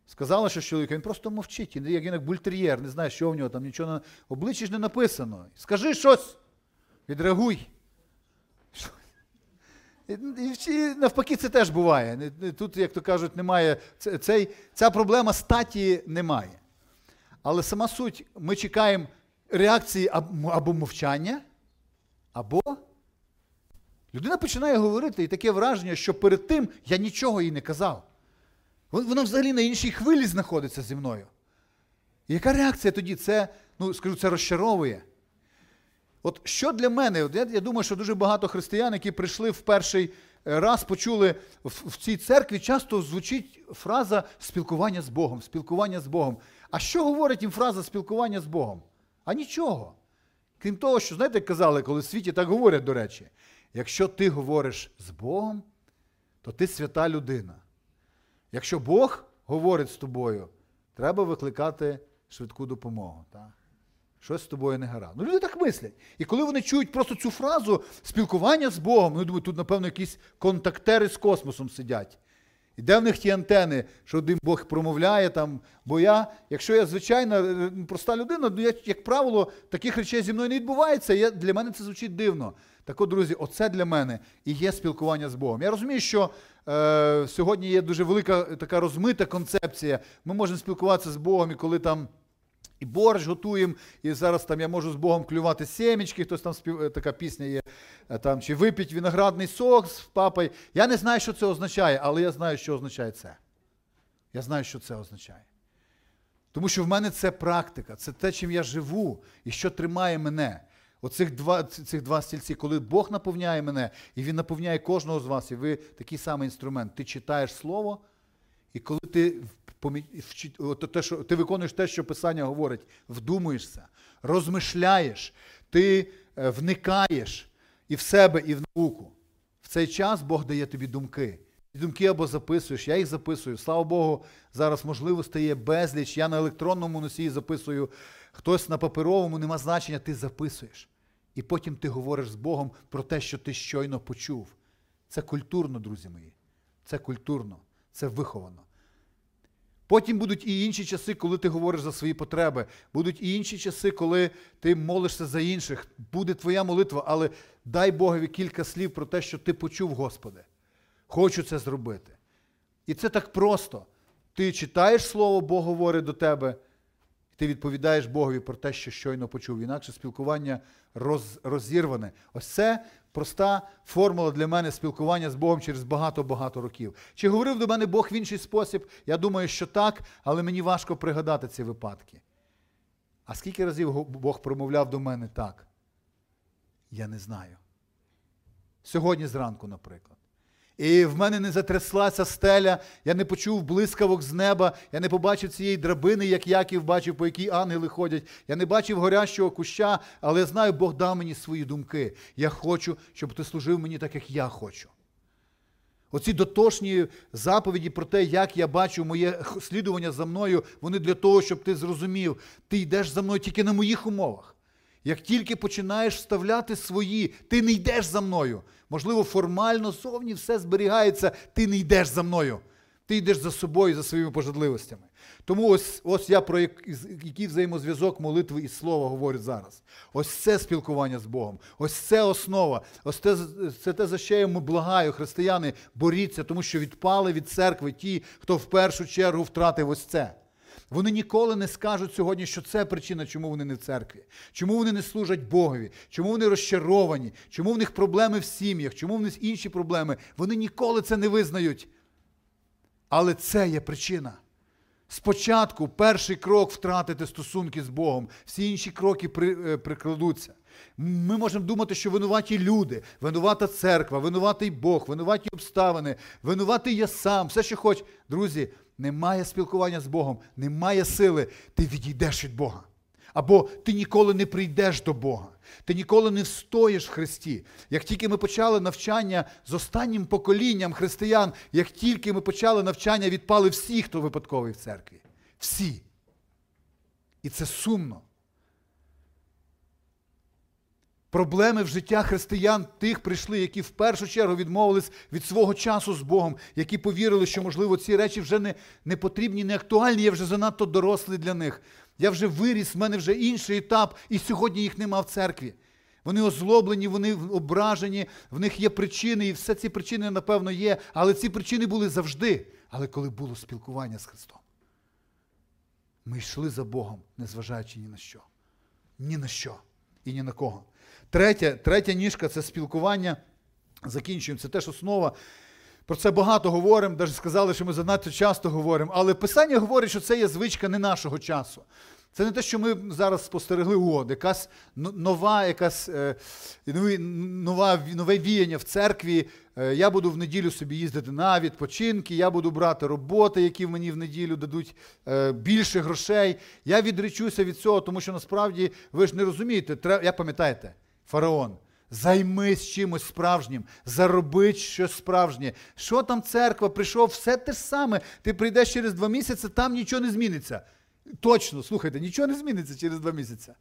Сказала, що чоловік, він просто мовчить, як він як бультер'єр, не знає, що в нього там нічого на обличчі ж не написано. Скажи щось, відреагуй. І навпаки, це теж буває. Тут, як то кажуть, немає, цей, ця проблема статі немає. Але сама суть, ми чекаємо реакції або мовчання, або людина починає говорити, і таке враження, що перед тим я нічого їй не казав. Вона взагалі на іншій хвилі знаходиться зі мною. І яка реакція тоді? Це, ну, скажу, це розчаровує. От що для мене, от я, я думаю, що дуже багато християн, які прийшли в перший е, раз, почули в, в цій церкві, часто звучить фраза спілкування з Богом, спілкування з Богом. А що говорить їм фраза спілкування з Богом? А нічого. Крім того, що, знаєте, казали, коли в світі так говорять, до речі, якщо ти говориш з Богом, то ти свята людина. Якщо Бог говорить з тобою, треба викликати швидку допомогу. Так? Щось з тобою не гаразд. Ну, люди так мислять. І коли вони чують просто цю фразу спілкування з Богом, вони думають, тут, напевно, якісь контактери з космосом сидять. І де в них ті антени, що один Бог промовляє там. Бо я, якщо я звичайна е, проста людина, ну, я, як правило, таких речей зі мною не відбувається. Я, Для мене це звучить дивно. Так от, друзі, оце для мене і є спілкування з Богом. Я розумію, що е, сьогодні є дуже велика така розмита концепція. Ми можемо спілкуватися з Богом, і коли там. І борщ готуємо, і зараз там я можу з Богом клювати сімечки, хтось там спів... Е, така пісня є, е, там, чи випіть виноградний сок з папою. Я не знаю, що це означає, але я знаю, що означає це. Я знаю, що це означає. Тому що в мене це практика, це те, чим я живу і що тримає мене. Оцих два цих два стільці, коли Бог наповняє мене, і Він наповняє кожного з вас, і ви такий самий інструмент. Ти читаєш Слово, і коли ти те, що ти виконуєш те, що Писання говорить, вдумуєшся, розмишляєш, ти е, вникаєш і в себе, і в науку. В цей час Бог дає тобі думки. І думки або записуєш, я їх записую. Слава Богу, зараз можливостей є безліч. Я на електронному носії записую, хтось на паперовому, нема значення, ти записуєш. І потім ти говориш з Богом про те, що ти щойно почув. Це культурно, друзі мої. Це культурно, це виховано. Потім будуть і інші часи, коли ти говориш за свої потреби. Будуть і інші часи, коли ти молишся за інших. Буде твоя молитва, але дай Богові кілька слів про те, що ти почув, Господи. Хочу це зробити. І це так просто. Ти читаєш Слово, Бог говорить до тебе, і ти відповідаєш Богові про те, що щойно почув. Інакше спілкування роз, розірване. Ось це проста формула для мене спілкування з Богом через багато-багато років. Чи говорив до мене Бог в інший спосіб? Я думаю, що так, але мені важко пригадати ці випадки. А скільки разів Бог промовляв до мене так? Я не знаю. Сьогодні зранку, наприклад. І в мене не затряслася стеля, я не почув блискавок з неба, я не побачив цієї драбини, як Яків бачив, по якій ангели ходять. Я не бачив горящого куща, але я знаю, Бог дав мені свої думки. Я хочу, щоб ти служив мені так, як я хочу. Оці дотошні заповіді про те, як я бачу моє слідування за мною, вони для того, щоб ти зрозумів, ти йдеш за мною тільки на моїх умовах. Як тільки починаєш вставляти свої, ти не йдеш за мною. Можливо, формально зовні все зберігається, ти не йдеш за мною. Ти йдеш за собою, за своїми пожадливостями. Тому ось ось я про який взаємозв'язок молитви і слова говорю зараз. Ось це спілкування з Богом, ось це основа, ось це, це те, за що я йому благаю, християни, боріться, тому що відпали від церкви ті, хто в першу чергу втратив ось це. Вони ніколи не скажуть сьогодні, що це причина, чому вони не в церкві, чому вони не служать Богові, чому вони розчаровані, чому в них проблеми в сім'ях, чому в них інші проблеми. Вони ніколи це не визнають. Але це є причина. Спочатку перший крок втратити стосунки з Богом, всі інші кроки е, прикладуться. Ми можемо думати, що винуваті люди, винувата церква, винуватий Бог, винуваті обставини, винуватий я сам, все, що хоч. Друзі, немає спілкування з Богом, немає сили, ти відійдеш від Бога. Або ти ніколи не прийдеш до Бога, ти ніколи не встоїш в Христі. Як тільки ми почали навчання з останнім поколінням християн, як тільки ми почали навчання, відпали всі, хто випадковий в церкві. Всі. І це сумно. Проблеми в життя християн тих прийшли, які в першу чергу відмовились від свого часу з Богом, які повірили, що, можливо, ці речі вже не не потрібні, не актуальні, я вже занадто дорослий для них. Я вже виріс, в мене вже інший етап, і сьогодні їх нема в церкві. Вони озлоблені, вони ображені, в них є причини, і все ці причини, напевно, є. Але ці причини були завжди. Але коли було спілкування з Христом, ми йшли за Богом, незважаючи ні на що. Ні на що і ні на кого. Третя третя ніжка це спілкування. Закінчуємо. Це теж основа. Про це багато говоримо, навіть сказали, що ми занадто часто говоримо. Але Писання говорить, що це є звичка не нашого часу. Це не те, що ми зараз спостерегли о, якась нова, якась е, нова, нове віяння в церкві. Е, я буду в неділю собі їздити на відпочинки, я буду брати роботи, які мені в неділю дадуть е, більше грошей. Я відречуся від цього, тому що насправді ви ж не розумієте, треба, як пам'ятаєте, фараон. Займись чимось справжнім, зароби щось справжнє. Що там церква прийшов, все те ж саме. Ти прийдеш через два місяці, там нічого не зміниться. Точно, слухайте, нічого не зміниться через два місяці.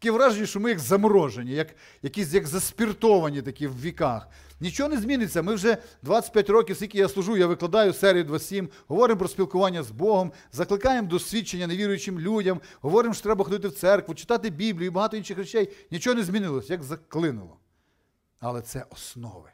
Таке враження, що ми як заморожені, як якісь як заспіртовані такі в віках. Нічого не зміниться. Ми вже 25 років, скільки я служу, я викладаю серію 2.7, говоримо про спілкування з Богом, закликаємо до свідчення невіруючим людям, говоримо, що треба ходити в церкву, читати Біблію і багато інших речей. Нічого не змінилось, як заклинило. Але це основи.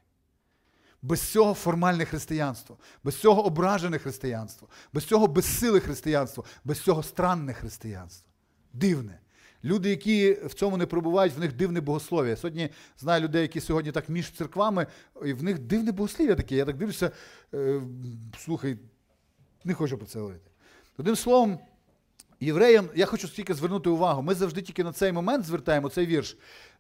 Без цього формальне християнство, без цього ображене християнство, без цього безсиле християнство, без цього странне християнство. Дивне. Люди, які в цьому не пробувають, в них дивне богослов'я. Сьогодні знаю людей, які сьогодні так між церквами, і в них дивне богослов'я таке. Я так дивлюся, е, слухай, не хочу про це говорити. Одним словом, євреям, я хочу тільки звернути увагу, ми завжди тільки на цей момент звертаємо цей вірш.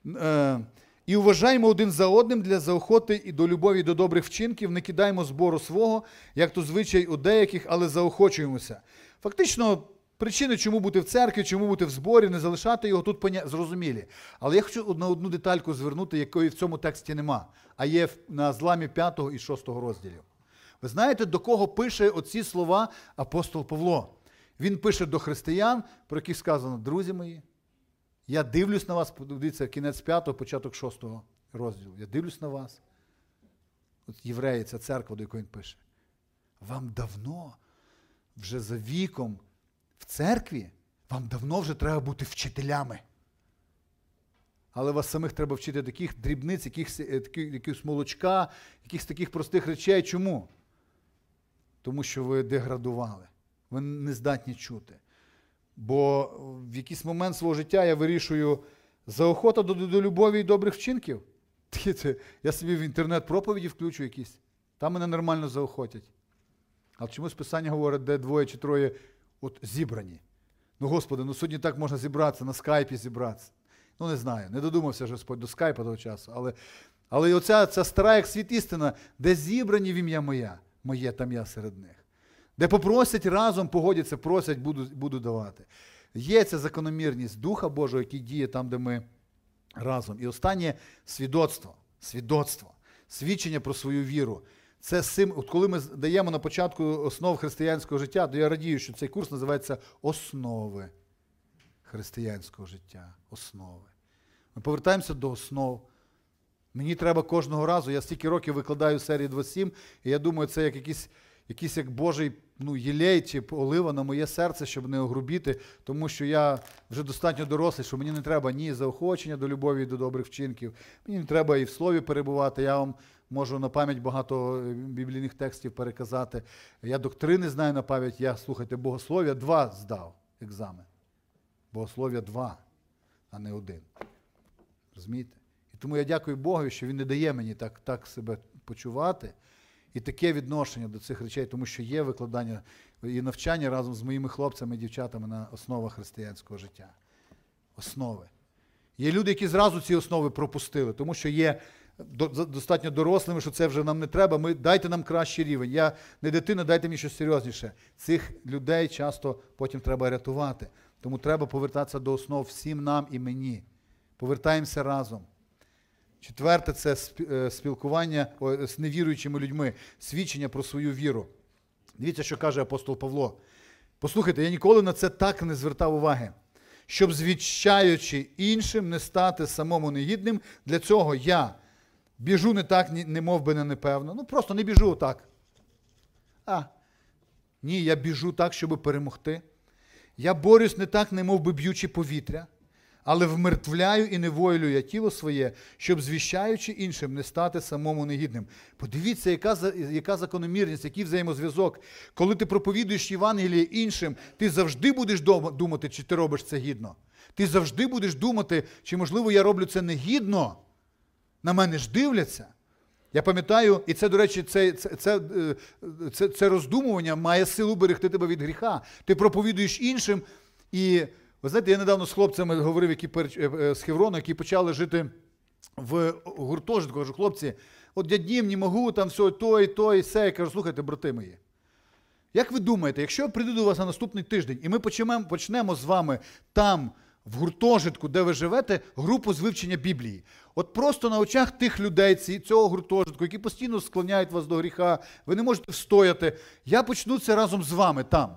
Е, і вважаємо один за одним для заохоти і до любові до добрих вчинків, не кидаємо збору свого, як то звичай у деяких, але заохочуємося. Фактично, причини, чому бути в церкві, чому бути в зборі, не залишати його тут поня... зрозумілі. Але я хочу на одну детальку звернути, якої в цьому тексті нема, а є на зламі 5 і 6 розділів. Ви знаєте, до кого пише оці слова апостол Павло? Він пише до християн, про яких сказано, друзі мої. Я дивлюсь на вас, подивіться, кінець 5, початок 6 розділу. Я дивлюсь на вас. От євреї, ця церква, до якої він пише. Вам давно, вже за віком в церкві, вам давно вже треба бути вчителями. Але вас самих треба вчити таких дрібниць, якихось, е, якихось молочка, якихось таких простих речей. Чому? тому що ви деградували, ви не здатні чути. Бо в якийсь момент свого життя я вирішую заохота до, до любові і добрих вчинків. Я собі в інтернет проповіді включу якісь, там мене нормально заохотять. Але чомусь Писання говорить, де двоє чи троє от зібрані. Ну, Господи, ну сьогодні так можна зібратися, на скайпі зібратися. Ну, не знаю, не додумався ж Господь до скайпа того часу. Але але оця ця стара, як світ істина, де зібрані в ім'я моя, моє там я серед них. Де попросять разом, погодяться, просять, буду, буду давати. Є ця закономірність Духа Божого, який діє там, де ми разом. І останнє свідоцтво. Свідоцтво, свідчення про свою віру. Це сим, от коли ми даємо на початку основ християнського життя, то я радію, що цей курс називається Основи християнського життя. Основи. Ми повертаємося до основ. Мені треба кожного разу, я стільки років викладаю серії 27, і я думаю, це як якийсь, якийсь як Божий ну, єлей чи олива на моє серце, щоб не огрубіти, тому що я вже достатньо дорослий, що мені не треба ні заохочення до любові до добрих вчинків. Мені не треба і в слові перебувати. Я вам можу на пам'ять багато е, біблійних текстів переказати. Я доктрини знаю на пам'ять, я слухайте, богослов'я два здав екзамен. Богослов'я два, а не один. Розумієте? І тому я дякую Богу, що Він не дає мені так, так себе почувати. І таке відношення до цих речей, тому що є викладання і навчання разом з моїми хлопцями і дівчатами на основах християнського життя. Основи. Є люди, які зразу ці основи пропустили, тому що є достатньо дорослими, що це вже нам не треба. Ми Дайте нам кращий рівень. Я не дитина, дайте мені щось серйозніше. Цих людей часто потім треба рятувати. Тому треба повертатися до основ всім нам і мені. Повертаємося разом. Четверте це е, спілкування з невіруючими людьми, свідчення про свою віру. Дивіться, що каже апостол Павло. Послухайте, я ніколи на це так не звертав уваги. Щоб, звіщаючи іншим, не стати самому негідним, для цього я біжу не так, не мов би не непевно. Ну, просто не біжу так. А, ні, я біжу так, щоб перемогти. Я борюсь не так, не мов би б'ючи повітря але вмертвляю і невойлю я тіло своє, щоб, звіщаючи іншим, не стати самому негідним. Подивіться, яка яка закономірність, який взаємозв'язок. Коли ти проповідуєш Євангеліє іншим, ти завжди будеш думати, чи ти робиш це гідно. Ти завжди будеш думати, чи, можливо, я роблю це негідно. На мене ж дивляться. Я пам'ятаю, і це, до речі, це це, це, е, це, це роздумування має силу берегти тебе від гріха. Ти проповідуєш іншим і. Ви знаєте, я недавно з хлопцями говорив, які е, е, з Хеврону, які почали жити в гуртожитку. Кажу, хлопці, от дяднім, не можу, там все, той, той, все. Я кажу, слухайте, брати мої. Як ви думаєте, якщо я прийду до вас на наступний тиждень, і ми почнемо, почнемо з вами там, в гуртожитку, де ви живете, групу з вивчення Біблії. От просто на очах тих людей, цього гуртожитку, які постійно склоняють вас до гріха, ви не можете встояти. Я почну це разом з вами там.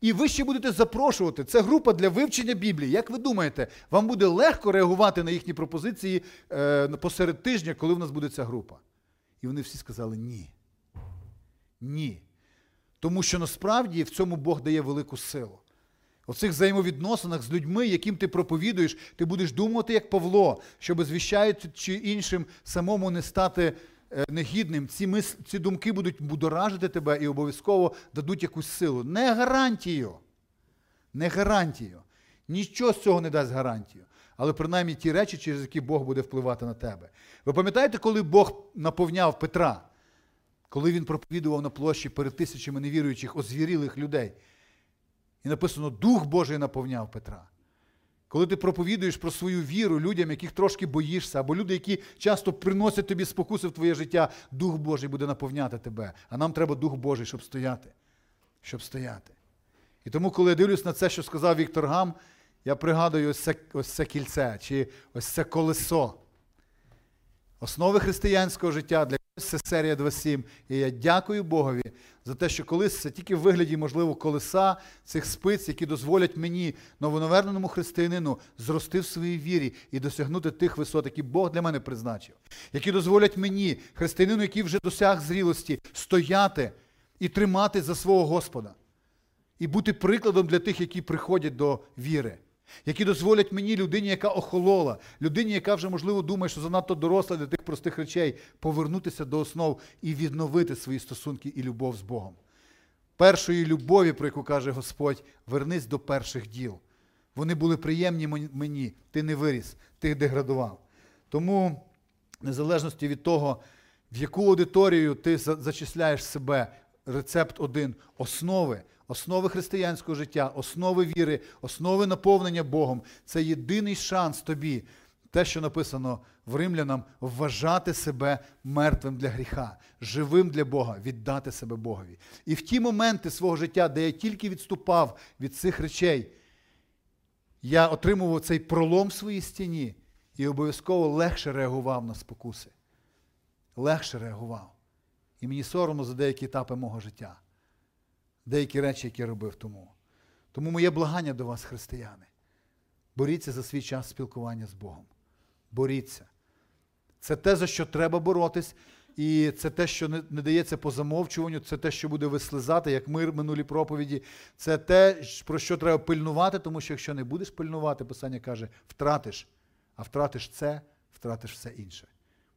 І ви ще будете запрошувати. Це група для вивчення Біблії. Як ви думаєте, вам буде легко реагувати на їхні пропозиції е, посеред тижня, коли в нас буде ця група? І вони всі сказали ні. Ні. Тому що насправді в цьому Бог дає велику силу. У цих взаємовідносинах з людьми, яким ти проповідуєш, ти будеш думати, як Павло, щоб звіщаючи іншим самому не стати Е, негідним, ці мис... ці думки будуть будоражити тебе і обов'язково дадуть якусь силу. Не гарантію. Не гарантію. Нічого з цього не дасть гарантію. Але принаймні ті речі, через які Бог буде впливати на тебе. Ви пам'ятаєте, коли Бог наповняв Петра, коли він проповідував на площі перед тисячами невіруючих, озвірілих людей? І написано, Дух Божий наповняв Петра. Коли ти проповідуєш про свою віру людям, яких трошки боїшся, або люди, які часто приносять тобі спокуси в твоє життя, Дух Божий буде наповняти тебе. А нам треба Дух Божий, щоб стояти. Щоб стояти. І тому, коли я дивлюсь на це, що сказав Віктор Гам, я пригадую ось це, ось це кільце, чи ось це колесо. Основи християнського життя для це серія 2.7. І я дякую Богові за те, що колись це тільки в вигляді, можливо, колеса цих спиць, які дозволять мені, новонаверненому християнину, зрости в своїй вірі і досягнути тих висот, які Бог для мене призначив, які дозволять мені, християнину, який вже досяг зрілості, стояти і тримати за свого Господа, і бути прикладом для тих, які приходять до віри які дозволять мені, людині, яка охолола, людині, яка вже, можливо, думає, що занадто доросла для тих простих речей, повернутися до основ і відновити свої стосунки і любов з Богом. першої любові, про яку каже Господь, вернись до перших діл. Вони були приємні мені, ти не виріс, ти деградував. Тому, в незалежності від того, в яку аудиторію ти зачисляєш себе, рецепт один основи, основи християнського життя, основи віри, основи наповнення Богом це єдиний шанс тобі, те, що написано в римлянам, вважати себе мертвим для гріха, живим для Бога, віддати себе Богові. І в ті моменти свого життя, де я тільки відступав від цих речей, я отримував цей пролом в своїй стіні і обов'язково легше реагував на спокуси. Легше реагував. І мені соромно за деякі етапи мого життя, деякі речі, які я робив тому. Тому моє благання до вас, християни. Боріться за свій час спілкування з Богом. Боріться. Це те, за що треба боротись, і це те, що не, дається по замовчуванню, це те, що буде вислизати, як мир минулі проповіді. Це те, про що треба пильнувати, тому що якщо не будеш пильнувати, Писання каже, втратиш. А втратиш це, втратиш все інше.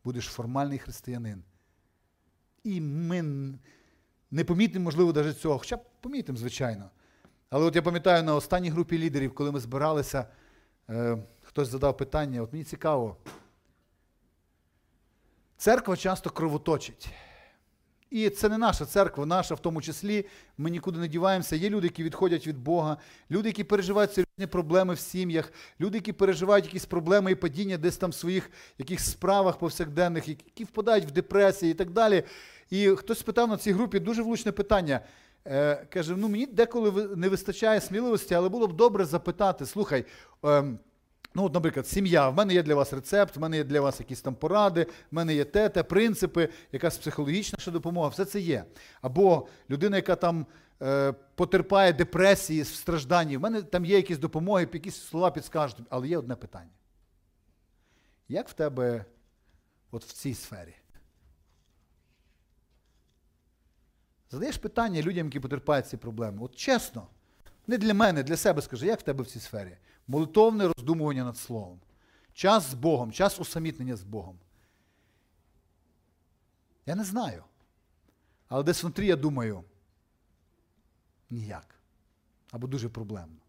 Будеш формальний християнин. І ми не помітимо, можливо, навіть цього, хоча б помітимо, звичайно. Але от я пам'ятаю на останній групі лідерів, коли ми збиралися, е, хтось задав питання, от мені цікаво. Церква часто кровоточить. І це не наша церква, наша в тому числі. Ми нікуди не діваємося. Є люди, які відходять від Бога, люди, які переживають серйозні проблеми в сім'ях, люди, які переживають якісь проблеми і падіння десь там в своїх якихось справах повсякденних, які впадають в депресії і так далі. І хтось спитав на цій групі дуже влучне питання. Е, каже: ну мені деколи не вистачає сміливості, але було б добре запитати: слухай. ем, Ну, от, наприклад, сім'я. В мене є для вас рецепт, в мене є для вас якісь там поради, в мене є те, те, принципи, якась психологічна ще допомога, все це є. Або людина, яка там е, потерпає депресії, стражданні, в мене там є якісь допомоги, якісь слова підскажуть, але є одне питання. Як в тебе от в цій сфері? Задаєш питання людям, які потерпають ці проблеми. От чесно, не для мене, для себе скажи, як в тебе в цій сфері? Молитовне роздумування над словом. Час з Богом, час усамітнення з Богом. Я не знаю. Але десь внутрі я думаю, ніяк. Або дуже проблемно.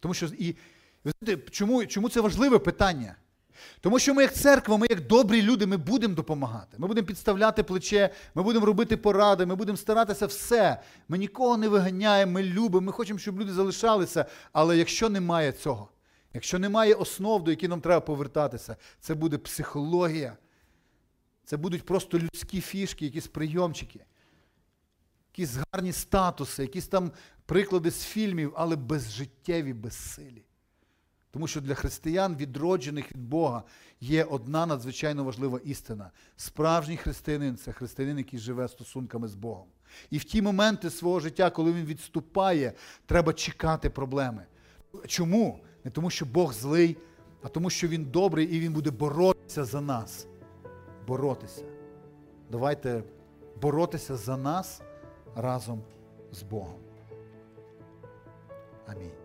Тому що і ви чому, чому це важливе питання? Тому що ми, як церква, ми як добрі люди, ми будемо допомагати. Ми будемо підставляти плече, ми будемо робити поради, ми будемо старатися все. Ми нікого не виганяємо, ми любимо, ми хочемо, щоб люди залишалися. Але якщо немає цього, якщо немає основ, до яких нам треба повертатися, це буде психологія, це будуть просто людські фішки, якісь прийомчики, якісь гарні статуси, якісь там приклади з фільмів, але безжиттєві, безсилі. Тому що для християн, відроджених від Бога, є одна надзвичайно важлива істина. Справжній християнин це християнин, який живе стосунками з Богом. І в ті моменти свого життя, коли він відступає, треба чекати проблеми. Чому? Не тому, що Бог злий, а тому, що Він добрий і Він буде боротися за нас. Боротися. Давайте боротися за нас разом з Богом. Амінь.